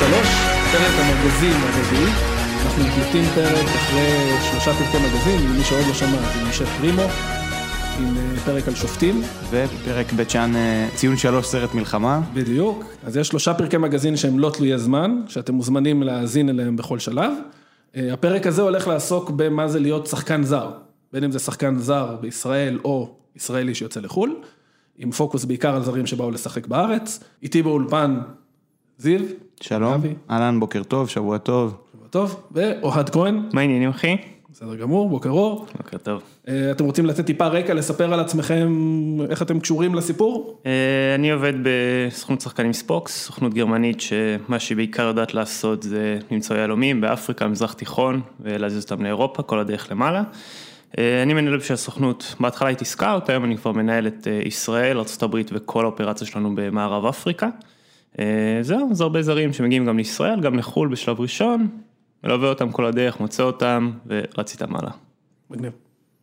שלוש, פרק המגזין הרביעי. אנחנו מקליטים פרק אחרי שלושה פרקי מגזין, מי שעוד לא שמע, זה משה פרימו, עם אה, פרק על שופטים. ופרק בית שאן, אה, ציון שלוש סרט מלחמה. בדיוק. אז יש שלושה פרקי מגזין שהם לא תלויי זמן, שאתם מוזמנים להאזין אליהם בכל שלב. אה, הפרק הזה הולך לעסוק במה זה להיות שחקן זר, בין אם זה שחקן זר בישראל או ישראלי שיוצא לחו"ל, עם פוקוס בעיקר על זרים שבאו לשחק בארץ. איתי באולפן זיו. שלום, אבי. אהלן, בוקר טוב, שבוע טוב. שבוע טוב, ואוהד כהן, מה העניינים אחי? בסדר גמור, בוקר אור. בוקר טוב. אה, אתם רוצים לתת טיפה רקע, לספר על עצמכם, איך אתם קשורים לסיפור? אה, אני עובד בסוכנות שחקנים ספוקס, סוכנות גרמנית שמה שהיא בעיקר יודעת לעשות זה למצוא יהלומים באפריקה, מזרח תיכון ולהזיז אותם לאירופה, כל הדרך למעלה. אה, אני מנהל בשביל הסוכנות, בהתחלה הייתי scout, היום אני כבר מנהל את ישראל, ארה"ב וכל האופרציה שלנו במערב אפריקה. אה, זהו, אז הרבה זרים שמגיעים גם לישראל, גם לחו"ל בשלב ראשון, מלווה אותם כל הדרך, מוצא אותם ורץ איתם הלאה. מגניב.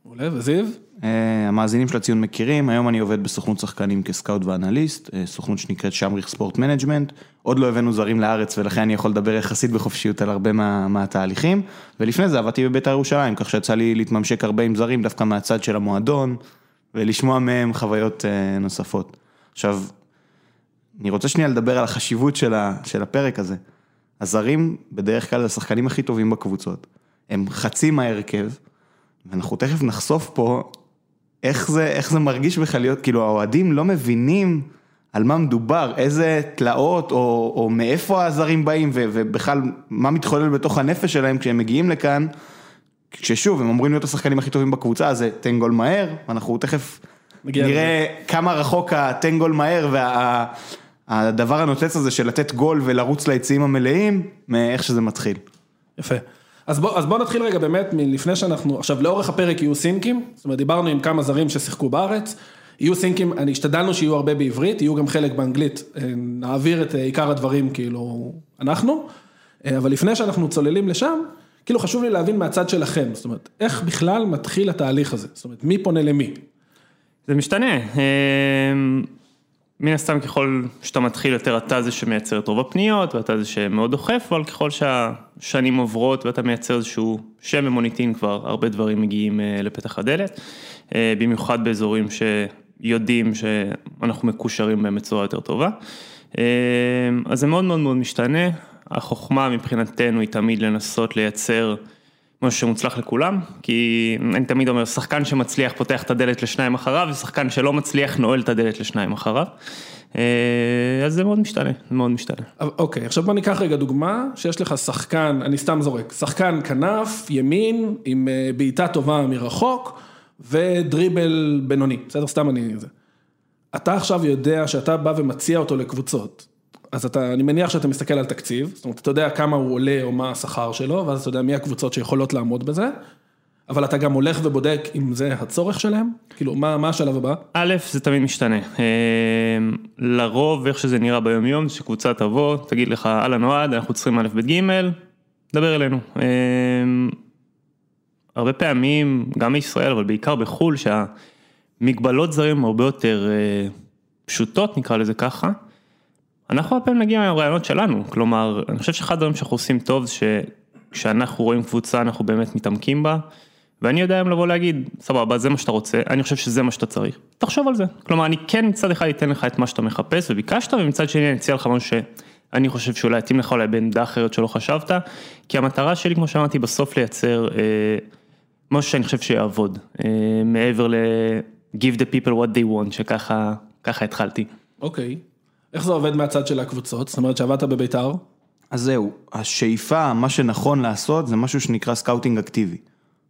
מעולה, וזיו? אה, המאזינים של הציון מכירים, היום אני עובד בסוכנות שחקנים כ scout ואנליסט, אה, סוכנות שנקראת שמריך ספורט מנג'מנט, עוד לא הבאנו זרים לארץ ולכן אני יכול לדבר יחסית בחופשיות על הרבה מה, מהתהליכים, ולפני זה עבדתי בבית"ר ירושלים, כך שיצא לי להתממשק הרבה עם זרים דווקא מהצד של המועדון, ולשמוע מהם חוויות נוספות. עכשיו, אני רוצה שנייה לדבר על החשיבות של, ה, של הפרק הזה. הזרים בדרך כלל השחקנים הכי טובים בקבוצות, הם חצי מההרכב, ואנחנו תכף נחשוף פה איך זה, איך זה מרגיש בכלל להיות, כאילו האוהדים לא מבינים על מה מדובר, איזה תלאות או, או מאיפה הזרים באים ו, ובכלל מה מתחולל בתוך הנפש שלהם כשהם מגיעים לכאן, כששוב הם אמורים להיות השחקנים הכי טובים בקבוצה, אז זה תן גול מהר, ואנחנו תכף נראה כמה רחוק התן גול מהר והדבר הנוצץ הזה של לתת גול ולרוץ ליציעים המלאים, מאיך שזה מתחיל. יפה. אז בוא, אז בוא נתחיל רגע באמת מלפני שאנחנו, עכשיו לאורך הפרק יהיו סינקים, זאת אומרת דיברנו עם כמה זרים ששיחקו בארץ, יהיו סינקים, אני השתדלנו שיהיו הרבה בעברית, יהיו גם חלק באנגלית, אה, נעביר את אה, עיקר הדברים כאילו אנחנו, אה, אבל לפני שאנחנו צוללים לשם, כאילו חשוב לי להבין מהצד שלכם, זאת אומרת, איך בכלל מתחיל התהליך הזה, זאת אומרת, מי פונה למי? זה משתנה, מן הסתם ככל שאתה מתחיל יותר אתה זה שמייצר את רוב הפניות ואתה זה שמאוד דוחף, אבל ככל שהשנים עוברות ואתה מייצר איזשהו שם ומוניטין כבר הרבה דברים מגיעים אה, לפתח הדלת, אה, במיוחד באזורים שיודעים שאנחנו מקושרים בהם בצורה יותר טובה. אז זה מאוד מאוד מאוד משתנה, החוכמה מבחינתנו היא תמיד לנסות לייצר משהו שמוצלח לכולם, כי אני תמיד אומר, שחקן שמצליח פותח את הדלת לשניים אחריו, ושחקן שלא מצליח נועל את הדלת לשניים אחריו. אה, אז זה מאוד משתנה, מאוד משתנה. אוקיי, עכשיו בוא ניקח רגע דוגמה, שיש לך שחקן, אני סתם זורק, שחקן כנף, ימין, עם אה, בעיטה טובה מרחוק, ודריבל בינוני, בסדר? סתם אני... זה. אתה עכשיו יודע שאתה בא ומציע אותו לקבוצות, אז אתה, אני מניח שאתה מסתכל על תקציב, זאת אומרת, אתה יודע כמה הוא עולה או מה השכר שלו, ואז אתה יודע מי הקבוצות שיכולות לעמוד בזה, אבל אתה גם הולך ובודק אם זה הצורך שלהם, כאילו, מה, מה השלב הבא? א', זה תמיד משתנה. אה, לרוב, איך שזה נראה ביום יום, שקבוצה תבוא, תגיד לך, אהלן אוהד, אנחנו צריכים א', ב', ג', דבר אלינו. אה, הרבה פעמים, גם בישראל, אבל בעיקר בחו"ל, שהמגבלות זרים הרבה יותר אה, פשוטות, נקרא לזה ככה. אנחנו הרבה פעמים נגיע עם הרעיונות שלנו, כלומר, אני חושב שאחד הדברים שאנחנו עושים טוב שכשאנחנו רואים קבוצה אנחנו באמת מתעמקים בה, ואני יודע היום לבוא להגיד, סבבה, זה מה שאתה רוצה, אני חושב שזה מה שאתה צריך, תחשוב על זה. כלומר, אני כן מצד אחד אתן לך את מה שאתה מחפש וביקשת, ומצד שני אני אציע לך משהו שאני חושב שאולי יתאים לך אולי בעמדה אחרת שלא חשבת, כי המטרה שלי, כמו שאמרתי, בסוף לייצר אה, משהו שאני חושב שיעבוד, אה, מעבר ל- give the people what they want, שככה ככה התחלתי. אוקיי. איך זה עובד מהצד של הקבוצות? זאת אומרת שעבדת בביתר? אז זהו, השאיפה, מה שנכון לעשות זה משהו שנקרא scouting אקטיבי.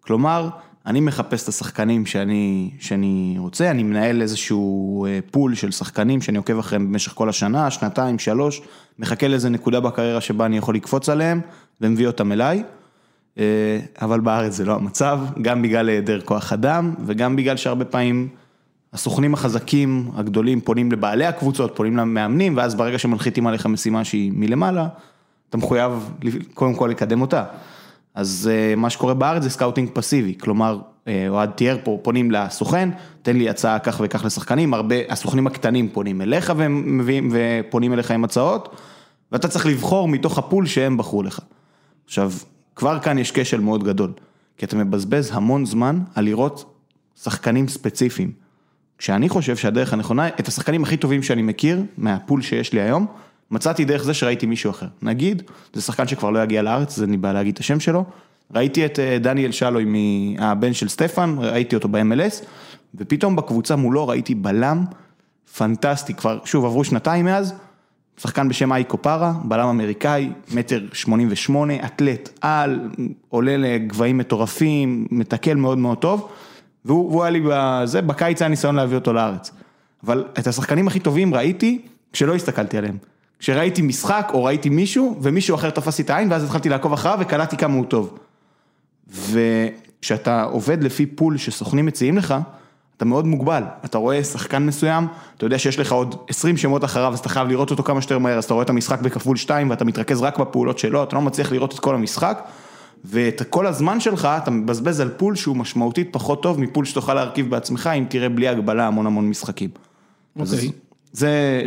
כלומר, אני מחפש את השחקנים שאני, שאני רוצה, אני מנהל איזשהו אה, פול של שחקנים שאני עוקב אחריהם במשך כל השנה, שנתיים, שלוש, מחכה לאיזה נקודה בקריירה שבה אני יכול לקפוץ עליהם ומביא אותם אליי. אה, אבל בארץ זה לא המצב, גם בגלל היעדר כוח אדם וגם בגלל שהרבה פעמים הסוכנים החזקים הגדולים פונים לבעלי הקבוצות, פונים למאמנים, ואז ברגע שמנחיתים עליך משימה שהיא מלמעלה, אתה מחויב קודם כל לקדם אותה. אז אה, מה שקורה בארץ זה scouting פסיבי, כלומר, אה, אוהד תיאר פה, פונים לסוכן, תן לי הצעה כך וכך לשחקנים, הרבה, הסוכנים הקטנים פונים אליך ומביאים, ופונים אליך עם הצעות, ואתה צריך לבחור מתוך ה pool שהם בחרו לך. עכשיו, כבר כאן יש כשל מאוד גדול, כי אתה מבזבז המון זמן על לראות שחקנים ספציפיים. כשאני חושב שהדרך הנכונה, את השחקנים הכי טובים שאני מכיר, מה pool שיש לי היום, מצאתי דרך זה שראיתי מישהו אחר. נגיד, זה שחקן שכבר לא יגיע לארץ, אז אני בא להגיד את השם שלו, ראיתי את אה, דניאל שלוי, הבן של סטפן, ראיתי אותו ב-MLS, ופתאום בקבוצה מולו ראיתי בלם פנטסטי, כבר, שוב, עברו שנתיים מאז, שחקן בשם אייקו פארה, בלם אמריקאי, מטר שמונים ושמונה, אתלט על, עולה לגבהים מטורפים, מתקל מאוד מאוד טוב, והוא, היה לי בזה, בקיץ היה ניסיון להביא אותו לארץ. אבל את השחקנים הכי טובים ראיתי כשלא הסתכלתי עליהם. כשראיתי משחק או ראיתי מישהו, ומישהו אחר תפס לי את העין, ואז התחלתי לעקוב אחריו וקלטתי כמה הוא טוב. וכשאתה עובד לפי pool שסוכנים מציעים לך, אתה מאוד מוגבל, אתה רואה שחקן מסוים, אתה יודע שיש לך עוד 20 שמות אחריו, אז אתה חייב לראות אותו כמה שיותר מהר, אז אתה רואה את המשחק בכפול 2 ואתה מתרכז רק בפעולות שלו, אתה לא מצליח לראות את כל המשחק, ואת כל הזמן שלך אתה מבזבז על pool שהוא משמעותית פחות טוב מ pool שתוכל להרכיב בעצמך, אם תראה בלי הגבלה המון המון משחקים. אוקיי. זה...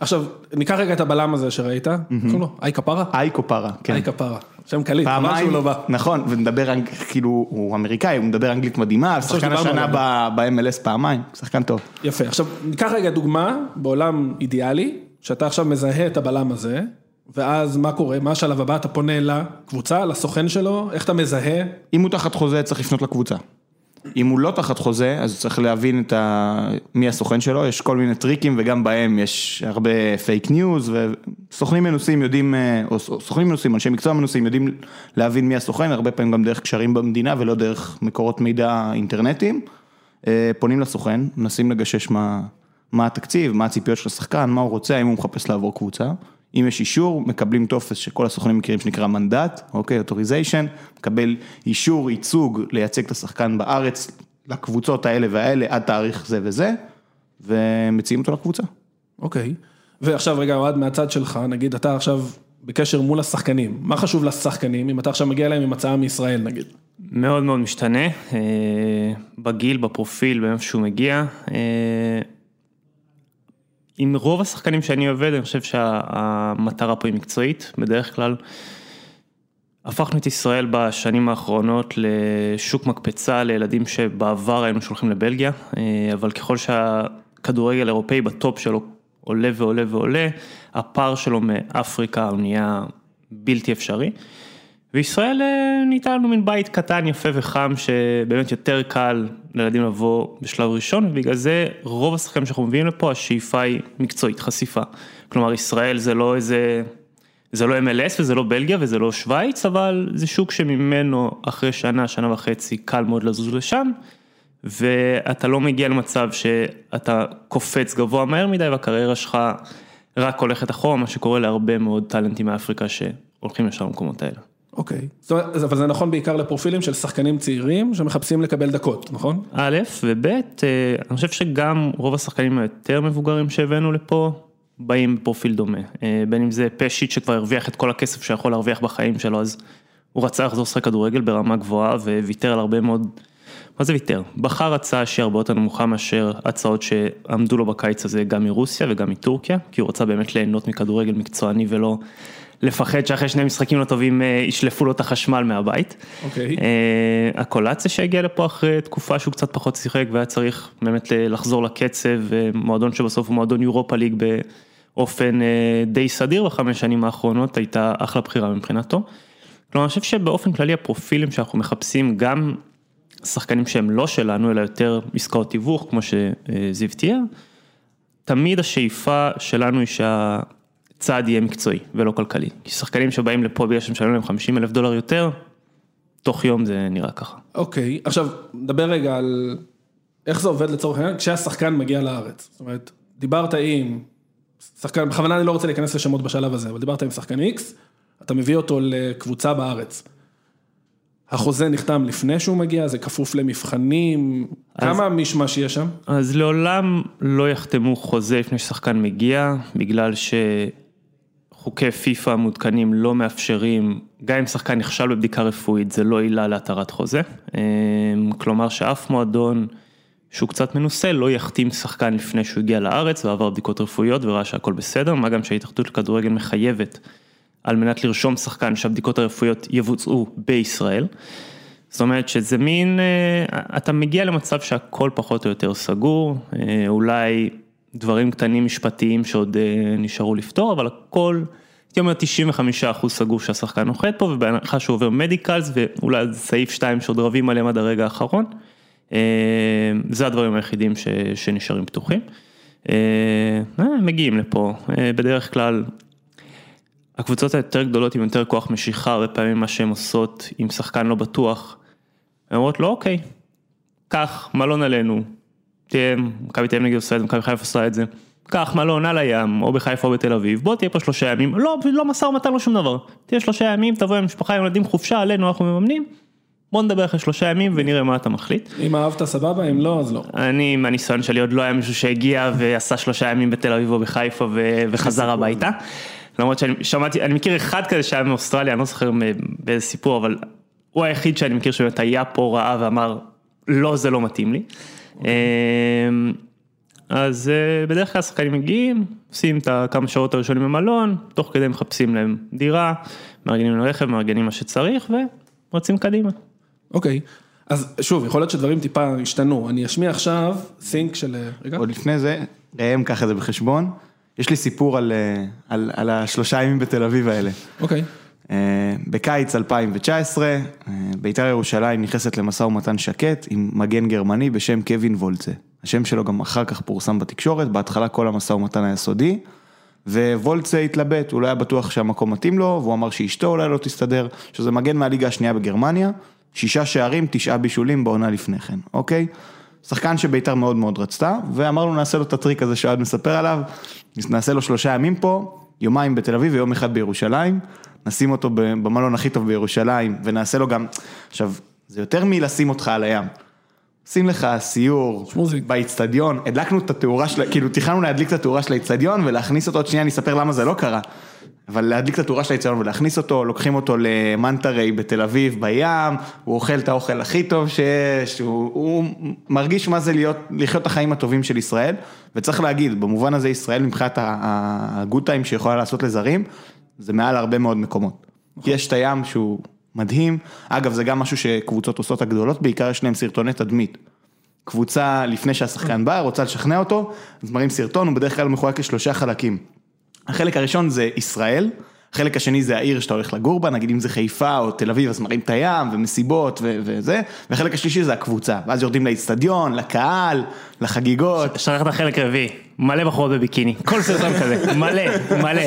עכשיו, ניקח רגע את הבלם הזה שראית, קוראים לו אי כפרה? איי קופרה, כן. אי כפרה, שם קליט, חבל שהוא לא בא. נכון, ומדבר, אנג- כאילו, הוא אמריקאי, הוא מדבר אנגלית מדהימה, שחקן השנה ב-MLS פעמיים, שחקן טוב. יפה, עכשיו ניקח רגע דוגמה בעולם אידיאלי, שאתה עכשיו מזהה את הבלם הזה, ואז מה קורה, מה השלב הבא, אתה פונה לקבוצה, לסוכן שלו, איך אתה מזהה, אם הוא תחת חוזה צריך לפנות לקבוצה. אם הוא לא תחת חוזה, אז צריך להבין את ה... מי הסוכן שלו, יש כל מיני טריקים וגם בהם יש הרבה פייק ניוז וסוכנים מנוסים יודעים, אה, או סוכנים מנוסים, אנשי מקצוע מנוסים יודעים להבין מי הסוכן, הרבה פעמים גם דרך קשרים במדינה ולא דרך מקורות מידע אינטרנטיים. אה, פונים לסוכן, מנסים לגשש מה, מה התקציב, מה הציפיות של השחקן, מה הוא רוצה, האם הוא מחפש לעבור קבוצה. אם יש אישור, מקבלים טופס שכל הסוכנים מכירים שנקרא מנדט, אוקיי, authorization, מקבל אישור, ייצוג לייצג את השחקן בארץ לקבוצות האלה והאלה עד תאריך זה וזה, ומציעים אותו לקבוצה. אוקיי, ועכשיו רגע אוהד מהצד שלך, נגיד אתה עכשיו בקשר מול השחקנים, מה חשוב לשחקנים, אם אתה עכשיו מגיע אליהם עם הצעה מישראל נגיד, מאוד מאוד משתנה, אה, בגיל, בפרופיל, באיפה שהוא מגיע. עם רוב השחקנים שאני עובד, אני חושב שהמטרה פה היא מקצועית, בדרך כלל. הפכנו את ישראל בשנים האחרונות לשוק מקפצה לילדים שבעבר היינו שולחים לבלגיה, אה, אבל ככל שהכדורגל האירופאי בטופ שלו עולה ועולה ועולה, הפער שלו מאפריקה הוא נהיה בלתי אפשרי. וישראל אה, נהייתה לנו מין בית קטן, יפה וחם, שבאמת יותר קל לילדים לבוא בשלב ראשון, ובגלל זה רוב השחקנים שאנחנו מביאים לפה, השאיפה היא מקצועית, חשיפה. כלומר, ישראל זה לא איזה, זה לא MLS וזה לא בלגיה וזה לא שווייץ, אבל זה שוק שממנו אחרי שנה, שנה וחצי, קל מאוד לזוז לשם, ואתה לא מגיע למצב שאתה קופץ גבוה מהר מדי והקריירה שלך רק הולכת אחורה, מה שקורה להרבה מאוד טאלנטים מאפריקה שהולכים לשם למקומות האלה. אוקיי, זאת אומרת, אבל זה נכון בעיקר לפרופילים של שחקנים צעירים שמחפשים לקבל דקות, נכון? א', וב', אה, אני חושב שגם רוב השחקנים היותר מבוגרים שהבאנו לפה, באים בפרופיל דומה. אה, בין אם זה פשיט שכבר הרוויח את כל הכסף שיכול להרוויח בחיים שלו, אז הוא רצה לחזור לשחק כדורגל ברמה גבוהה וויתר על הרבה מאוד, מה זה ויתר? בחר הצעה שהיא הרבה יותר נמוכה מאשר הצעות שעמדו לו בקיץ הזה גם מרוסיה וגם מטורקיה, כי הוא רצה באמת ליהנות מכדורגל מקצועני ולא לפחד שאחרי שני משחקים לא טובים אה, ישלפו לו את החשמל מהבית. אוקיי. אה, הקולציה שהגיע לפה אחרי תקופה שהוא קצת פחות שיחק והיה צריך באמת ל- לחזור לקצב, אה, מועדון שבסוף הוא מועדון יורופה ליג באופן אה, די סדיר בחמש שנים האחרונות, הייתה אחלה בחירה מבחינתו. כלומר, אני חושב שבאופן כללי הפרופילים שאנחנו מחפשים, גם שחקנים שהם לא שלנו, אלא יותר עסקאות תיווך, כמו שזיו תיאר, תמיד השאיפה שלנו היא שהצעד יהיה מקצועי ולא כלכלי. כי שחקנים שבאים לפה בגלל שמשלמים להם 50 אלף דולר יותר, תוך יום זה נראה ככה. אוקיי, עכשיו, נדבר רגע על איך זה עובד לצורך העניין כשהשחקן מגיע לארץ. זאת אומרת, דיברת עם שחקן, בכוונה אני לא רוצה להיכנס לשמות בשלב הזה, אבל דיברת עם שחקן X, אתה מביא אותו לקבוצה בארץ. החוזה נחתם לפני שהוא מגיע, זה כפוף למבחנים, אז- כמה מישמש יש שם? אז לעולם לא יחתמו חוזה לפני ששחקן מגיע, בגלל שחוקי פיפא המעודכנים לא מאפשרים, גם אם שחקן נכשל בבדיקה רפואית, זה לא עילה להתרת חוזה. אמ, כלומר שאף מועדון שהוא קצת מנוסה, לא יחתים שחקן לפני שהוא הגיע לארץ ועבר בדיקות רפואיות וראה שהכל בסדר, מה גם שההתאחדות לכדורגל מחייבת על מנת לרשום שחקן שהבדיקות הרפואיות יבוצעו בישראל. זאת אומרת שזה מין, אה, אתה מגיע למצב שהכל פחות או יותר סגור, אה, אולי דברים קטנים משפטיים שעוד אה, נשארו לפתור, אבל הכל, הייתי אומר 95% סגור שהשחקן נוחת פה, ובהנחה שהוא עובר מדיקלס, ואולי סעיף 2 שעוד רבים עליהם עד הרגע האחרון, זה הדברים היחידים ש, שנשארים פתוחים. מגיעים לפה, בדרך כלל הקבוצות היותר גדולות עם יותר כוח משיכה, הרבה פעמים מה שהן עושות עם שחקן לא בטוח, הן אומרות לו אוקיי, קח מלון עלינו, תהיה, מכבי תל אביב נגיד עושה את זה, מכבי חיפה עושה את זה, קח מלון על הים, או בחיפה או בתל אביב, בוא תהיה פה שלושה ימים, לא, לא משא ומתן, לא שום דבר, תהיה שלושה ימים, תבוא עם משפחה, עם ילדים חופשה עלינו, אנחנו מממנים, בוא נדבר אחרי שלושה ימים ונראה מה אתה מחליט. אם אהבת סבבה, אם לא, אז לא. אני, מהניסיון שלי עוד לא היה מישהו שהגיע ועשה שלושה ימים בתל אביב או בחיפה וחזר הביתה. למרות שאני שמעתי, אני מכיר אחד כזה שהיה מאוסטרליה, אני לא זוכר באיזה סיפור, אבל הוא היחיד שאני מכיר שבאמת היה פה רעה ואמר, לא, זה לא מתאים לי. אמ, אז אה, בדרך כלל שחקנים מגיעים, עושים את הכמה שעות הראשונים במלון, תוך כדי מחפשים להם דירה, מארגנים לרכב, מארגנים מה שצריך ורצים קדימה. אוקיי, אז שוב, יכול להיות שדברים טיפה השתנו, אני אשמיע עכשיו סינק של, אה, רגע. עוד לפני זה, ראם קח את זה בחשבון, יש לי סיפור על, אה, על, על השלושה ימים בתל אביב האלה. אוקיי. אה, בקיץ 2019, אה, בית"ר ירושלים נכנסת למשא ומתן שקט עם מגן גרמני בשם קווין וולצה. השם שלו גם אחר כך פורסם בתקשורת, בהתחלה כל המשא ומתן היה סודי, ווולצה התלבט, הוא לא היה בטוח שהמקום מתאים לו, והוא אמר שאשתו אולי לא תסתדר, שזה מגן מהליגה השנייה בגרמניה, שישה שערים, תשעה בישולים בעונה לפני כן, אוקיי? שחקן שבית"ר מאוד מאוד רצתה, ואמרנו נעשה לו את הטריק הזה שאוהד מספר עליו, נעשה לו שלושה ימים פה, יומיים בתל אביב ויום אחד בירושלים. נשים אותו במלון הכי טוב בירושלים, ונעשה לו גם, עכשיו, זה יותר מלשים אותך על הים. שים לך סיור באיצטדיון, הדלקנו את התאורה של, כאילו תכננו להדליק את התאורה של האיצטדיון ולהכניס אותו, עוד שנייה אני אספר למה זה לא קרה. אבל להדליק את התאורה של האיצטדיון ולהכניס אותו, לוקחים אותו למנטרי בתל אביב בים, הוא אוכל את האוכל הכי טוב שיש, הוא, הוא מרגיש מה זה להיות, לחיות את החיים הטובים של ישראל, וצריך להגיד, במובן הזה ישראל מבחינת הגוד טיים שיכולה לעשות לזרים, זה מעל הרבה מאוד מקומות. כי יש את הים שהוא מדהים, אגב זה גם משהו שקבוצות עושות הגדולות, בעיקר יש להם סרטוני תדמית. קבוצה לפני שהשחקן בא, רוצה לשכנע אותו, אז מראים סרטון, הוא בדרך כלל מחולק לשלושה חלקים. החלק הראשון זה ישראל, החלק השני זה העיר שאתה הולך לגור בה, נגיד אם זה חיפה או תל אביב, אז מראים את הים ומסיבות ו- וזה, והחלק השלישי זה הקבוצה, ואז יורדים לאיצטדיון, לקהל, לחגיגות. שכחת את החלק הרביעי, מלא בחורות בביקיני, כל סרטון כזה, מלא, מלא,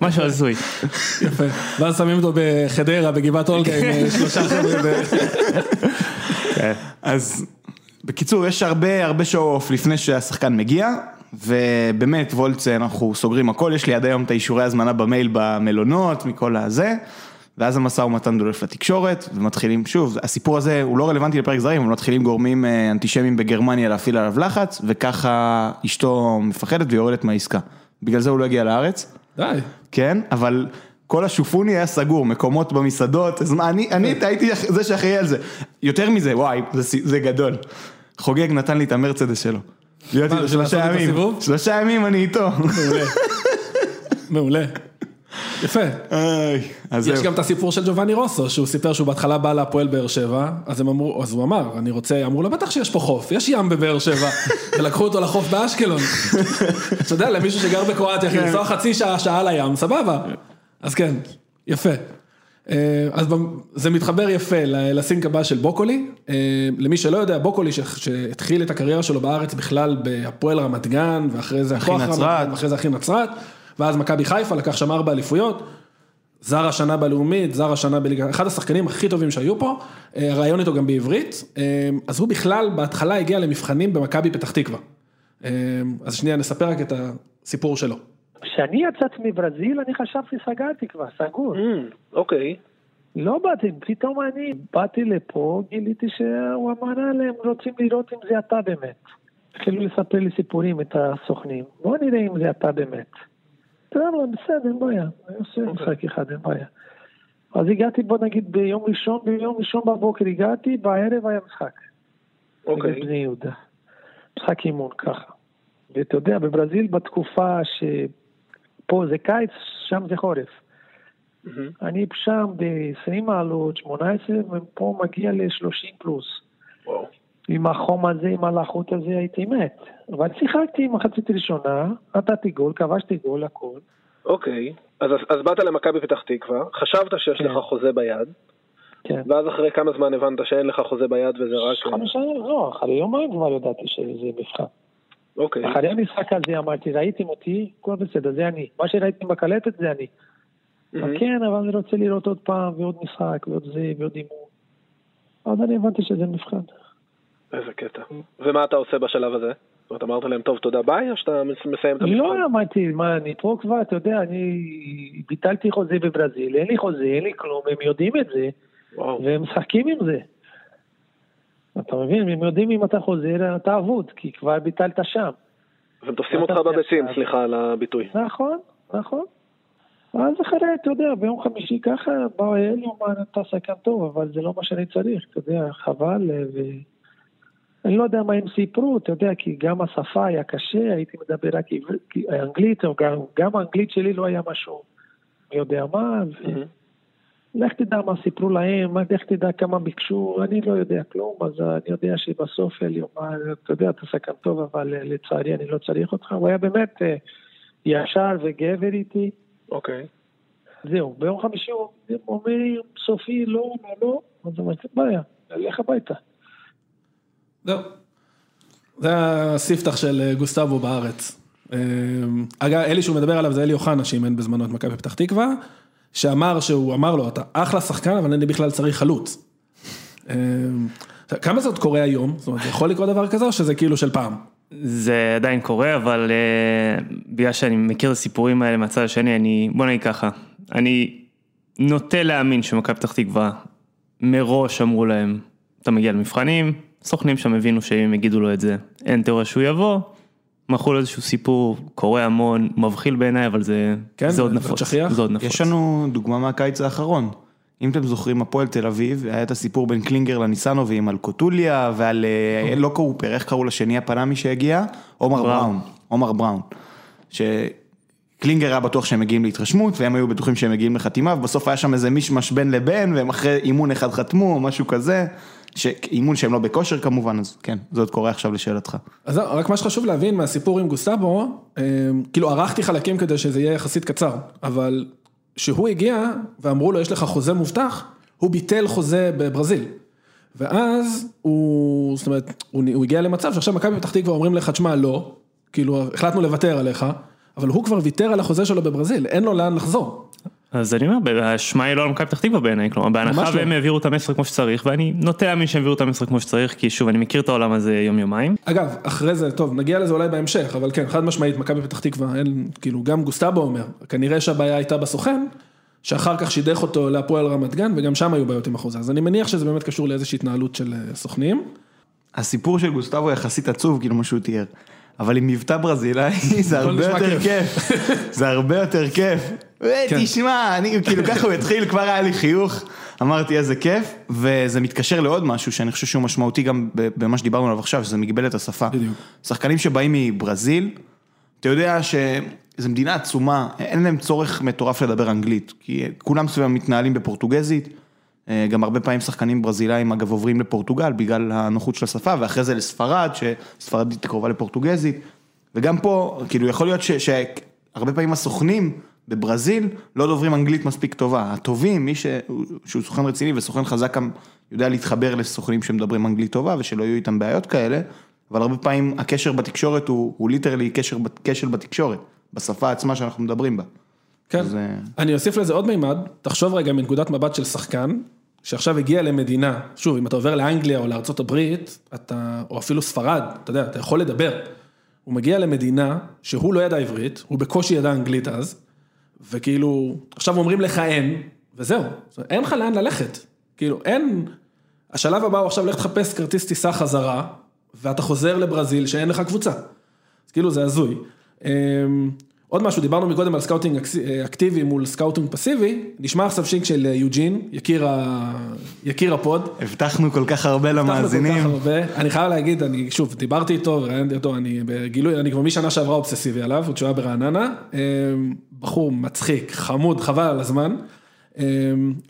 משהו הזוי. יפה, ואז שמים אותו בחדרה, בגבעת אולגה עם אה, שלושה חבר'ה. כן. אז בקיצור, יש הרבה הרבה שואו אוף לפני שהשחקן מגיע, ובאמת וולצה אנחנו סוגרים הכל, יש לי עד היום את האישורי הזמנה במייל במלונות, מכל הזה, ואז המשא ומתן דולף לתקשורת, ומתחילים, שוב, הסיפור הזה הוא לא רלוונטי לפרק זרים, אבל מתחילים גורמים אה, אנטישמים בגרמניה להפעיל עליו לחץ, וככה אשתו מפחדת ויורדת מהעסקה. בגלל זה הוא לא הגיע לארץ. די. כן, אבל כל השופוני היה סגור, מקומות במסעדות, אז מה, אני, אני הייתי זה שאחראי על זה. יותר מזה, וואי, זה, זה גדול. חוגג נתן לי את המרצדס שלו. להיות איתו שלושה ימים, שלושה ימים אני איתו. מעולה. מעולה. יפה. יש גם את הסיפור של ג'ובאני רוסו, שהוא סיפר שהוא בהתחלה בא להפועל באר שבע, אז הם אמרו, אז הוא אמר, אני רוצה, אמרו לו, בטח שיש פה חוף, יש ים בבאר שבע, ולקחו אותו לחוף באשקלון. אתה יודע, למישהו שגר בקרואטיה, כן. לנסוע חצי שעה, שעה לים, סבבה. אז כן, יפה. אה, אז זה מתחבר יפה לסינק הבא של בוקולי, אה, למי שלא יודע, בוקולי שהתחיל את הקריירה שלו בארץ בכלל בהפועל רמת גן, ואחרי זה רמת גן, ואחרי זה אחי נצרת, ואז מכבי חיפה לקח שם ארבע אליפויות, זר השנה בלאומית, זר השנה בליגה, אחד השחקנים הכי טובים שהיו פה, אה, ראיון איתו גם בעברית, אז הוא בכלל בהתחלה הגיע למבחנים במכבי פתח תקווה. אז שנייה נספר רק את הסיפור שלו. כשאני יצאתי מברזיל, אני חשבתי, סגרתי כבר, סגור. Mm, אוקיי. לא באתי, פתאום אני באתי לפה, גיליתי שהוא אמר להם, רוצים לראות אם זה אתה באמת. התחילו לספר לי סיפורים, את הסוכנים. בוא נראה אם זה אתה באמת. אתה יודע, בסדר, אין בעיה. אני עושה אוקיי. משחק אחד, אין בעיה. אז הגעתי, בוא נגיד, ביום ראשון, ביום ראשון בבוקר הגעתי, בערב היה משחק. אוקיי. בני יהודה. משחק אימון ככה. ואתה יודע, בברזיל בתקופה שפה זה קיץ, שם זה חורף. אני שם ב-20 מעלות, 18, ופה מגיע ל-30 פלוס. וואו. עם החום הזה, עם הלחות הזה, הייתי מת. אבל שיחקתי מחצית ראשונה, נתתי גול, כבשתי גול, הכל. אוקיי, אז, אז באת למכבי פתח תקווה, חשבת שיש כן. לך חוזה ביד, כן. ואז אחרי כמה זמן הבנת שאין לך חוזה ביד וזה רק... חמישה, לא, אחרי יומיים כבר ידעתי שזה מבחן. אוקיי, אחרי המשחק הזה אמרתי, ראיתם אותי, הכל בסדר, זה אני. מה שראיתם בקלטת זה אני. מהמם. כן, אבל אני רוצה לראות עוד פעם, ועוד משחק, ועוד זה, ועוד אימון. אז אני הבנתי שזה מבחן. איזה קטע. ומה אתה עושה בשלב הזה? זאת אומרת, אמרת להם, טוב, תודה ביי, או שאתה מס- מסיים את המבחן? לא אמרתי, מה, אני פה כבר, אתה יודע, אני ביטלתי חוזה בברזיל, אין לי חוזה, אין לי כלום, הם יודעים את זה, וואו. והם משחקים עם זה. אתה מבין? הם יודעים אם אתה חוזר, אתה אבוד, כי כבר ביטלת שם. והם תופסים אתה אותך בביצים. סליחה על הביטוי. נכון, נכון. אז אחרי, אתה יודע, ביום חמישי ככה באו אלי, אמר, אתה שחקן טוב, אבל זה לא מה שאני צריך, אתה יודע, חבל, אה, ו... אני לא יודע מה הם סיפרו, אתה יודע, כי גם השפה היה קשה, הייתי מדבר רק אנגלית, או גם, גם האנגלית שלי לא היה משהו, מי יודע מה, ו... מהמם. לך תדע מה סיפרו להם, מה- לך תדע כמה ביקשו, אני לא יודע כלום, אז אני יודע שבסוף אלי אמר, אתה יודע, אתה שחקן טוב, אבל אה, לצערי אני לא צריך אותך, הוא היה באמת אה, ישר וגבר איתי. אוקיי. זהו, ביום חמישי הוא אומר סופי, לא, לא, לא, אז אמרתי, בעיה, לך הביתה. זהו. זה הספתח של אה, גוסטבו בארץ. אה, אגב, אלי שהוא מדבר עליו זה אלי אוחנה שאימן בזמנו את מכבי פתח תקווה, שאמר שהוא אמר לו, אתה אחלה שחקן, אבל אני בכלל צריך חלוץ. אה, כמה עוד קורה היום? זאת אומרת, יכול לקרות דבר כזה או שזה כאילו של פעם? זה עדיין קורה, אבל אה, בגלל שאני מכיר את הסיפורים האלה מהצד השני, אני, בוא נגיד ככה, אני נוטה להאמין שמכבי פתח תקווה מראש אמרו להם, אתה מגיע למבחנים, סוכנים שם הבינו שאם יגידו לו את זה, אין תיאוריה שהוא יבוא, מכרו לו איזשהו סיפור, קורה המון, מבחיל בעיניי, אבל זה, כן, זה עוד נפוץ, שכיח. זה עוד נפוץ. יש לנו דוגמה מהקיץ האחרון. אם אתם זוכרים, הפועל תל אביב, היה את הסיפור בין קלינגר לניסנובים על קוטוליה ועל אה, לא קופר, איך קראו לשני הפנמי שהגיע? עומר בראון. בראון. עומר בראון. שקלינגר היה בטוח שהם מגיעים להתרשמות, והם היו בטוחים שהם מגיעים לחתימה, ובסוף היה שם איזה מישמש בין לבין, והם אחרי אימון אחד חתמו, או משהו כזה. אימון שהם לא בכושר כמובן, אז כן, זה עוד קורה עכשיו לשאלתך. אז רק מה שחשוב להבין מהסיפור עם גוסטבו, אה, כאילו ערכתי חלקים כדי שזה יהיה יחסית קצר, אבל כשהוא הגיע ואמרו לו יש לך חוזה מובטח, הוא ביטל חוזה בברזיל. ואז הוא, זאת אומרת, הוא, הוא הגיע למצב שעכשיו מכבי פתח תקווה אומרים לך, תשמע, לא, כאילו החלטנו לוותר עליך, אבל הוא כבר ויתר על החוזה שלו בברזיל, אין לו לאן לחזור. אז אני אומר, האשמה היא לא על מכבי פתח תקווה בעיניי, כלומר בהנחה לא. והם העבירו את המסר כמו שצריך, ואני נוטה להאמין שהם העבירו את המסר כמו שצריך, כי שוב, אני מכיר את העולם הזה יום יומיים. אגב, אחרי זה, טוב, נגיע לזה אולי בהמשך, אבל כן, חד משמעית, מכבי פתח תקווה, אין, כאילו, גם גוסטבו אומר, כנראה שהבעיה הייתה בסוכן, שאחר כך שידך אותו להפועל רמת גן, וגם שם היו בעיות עם החוזה, אז אני מניח שזה באמת קשור לאיזושהי התנהלות של אה, סוכנים. הסיפור של גוסטבו יחסית עצוב, כאילו מה שהוא תיאר. אבל עם מבטא ברזילאי זה הרבה יותר. כיף. זה הרבה יותר כיף. כן. תשמע, אני כאילו ככה הוא התחיל, כבר היה לי חיוך. אמרתי איזה כיף, וזה מתקשר לעוד משהו שאני חושב שהוא משמעותי גם במה שדיברנו עליו עכשיו, שזה מגבלת השפה. בדיוק. שחקנים שבאים מברזיל, אתה יודע שזו מדינה עצומה, אין להם צורך מטורף לדבר אנגלית, כי כולם סביבם מתנהלים בפורטוגזית, אה, גם הרבה פעמים שחקנים ברזילאים אגב עוברים לפורטוגל בגלל הנוחות של השפה, ואחרי זה לספרד, שספרדית קרובה לפורטוגזית, וגם פה, כאילו יכול להיות שהרבה פעמים הסוכנים בברזיל לא דוברים אנגלית מספיק טובה, הטובים, מי ש... שהוא סוכן רציני וסוכן חזק יודע להתחבר לסוכנים שמדברים אנגלית טובה ושלא יהיו איתם בעיות כאלה, אבל הרבה פעמים הקשר בתקשורת הוא, הוא ליטרלי קשר, כשל בתקשורת, בשפה עצמה שאנחנו מדברים בה. כן, אז, אה, אני אוסיף לזה עוד מימד, תחשוב רגע מנקודת מבט של שחקן, שעכשיו הגיע למדינה, שוב, אם אתה עובר לאנגליה או לארצות הברית, אתה, או אפילו ספרד, אתה יודע, אתה יכול לדבר. הוא מגיע למדינה שהוא לא ידע עברית, הוא בקושי ידע אנגלית אז, וכאילו, עכשיו אומרים לך אין, וזהו, אין לך לאן ללכת. כאילו, אין, השלב הבא הוא עכשיו לך תחפש כרטיס טיסה חזרה, ואתה חוזר לברזיל שאין לך קבוצה. אז כאילו זה הזוי. עוד משהו, דיברנו מקודם על scouting אה, אקטיבי מול scouting פסיבי, נשמע עכשיו שיק של אה, יוג'ין, יקיר, ה... יקיר ה pod. הבטחנו כל כך הרבה הבטחנו כל למאזינים. כך הרבה. אני חייב להגיד, אני שוב, דיברתי איתו וראיינתי אותו, אני בגילוי, אני כבר משנה שעברה אובססיבי עליו, עוד שהוא היה ברעננה. אה, בחור מצחיק, חמוד, חבל על הזמן.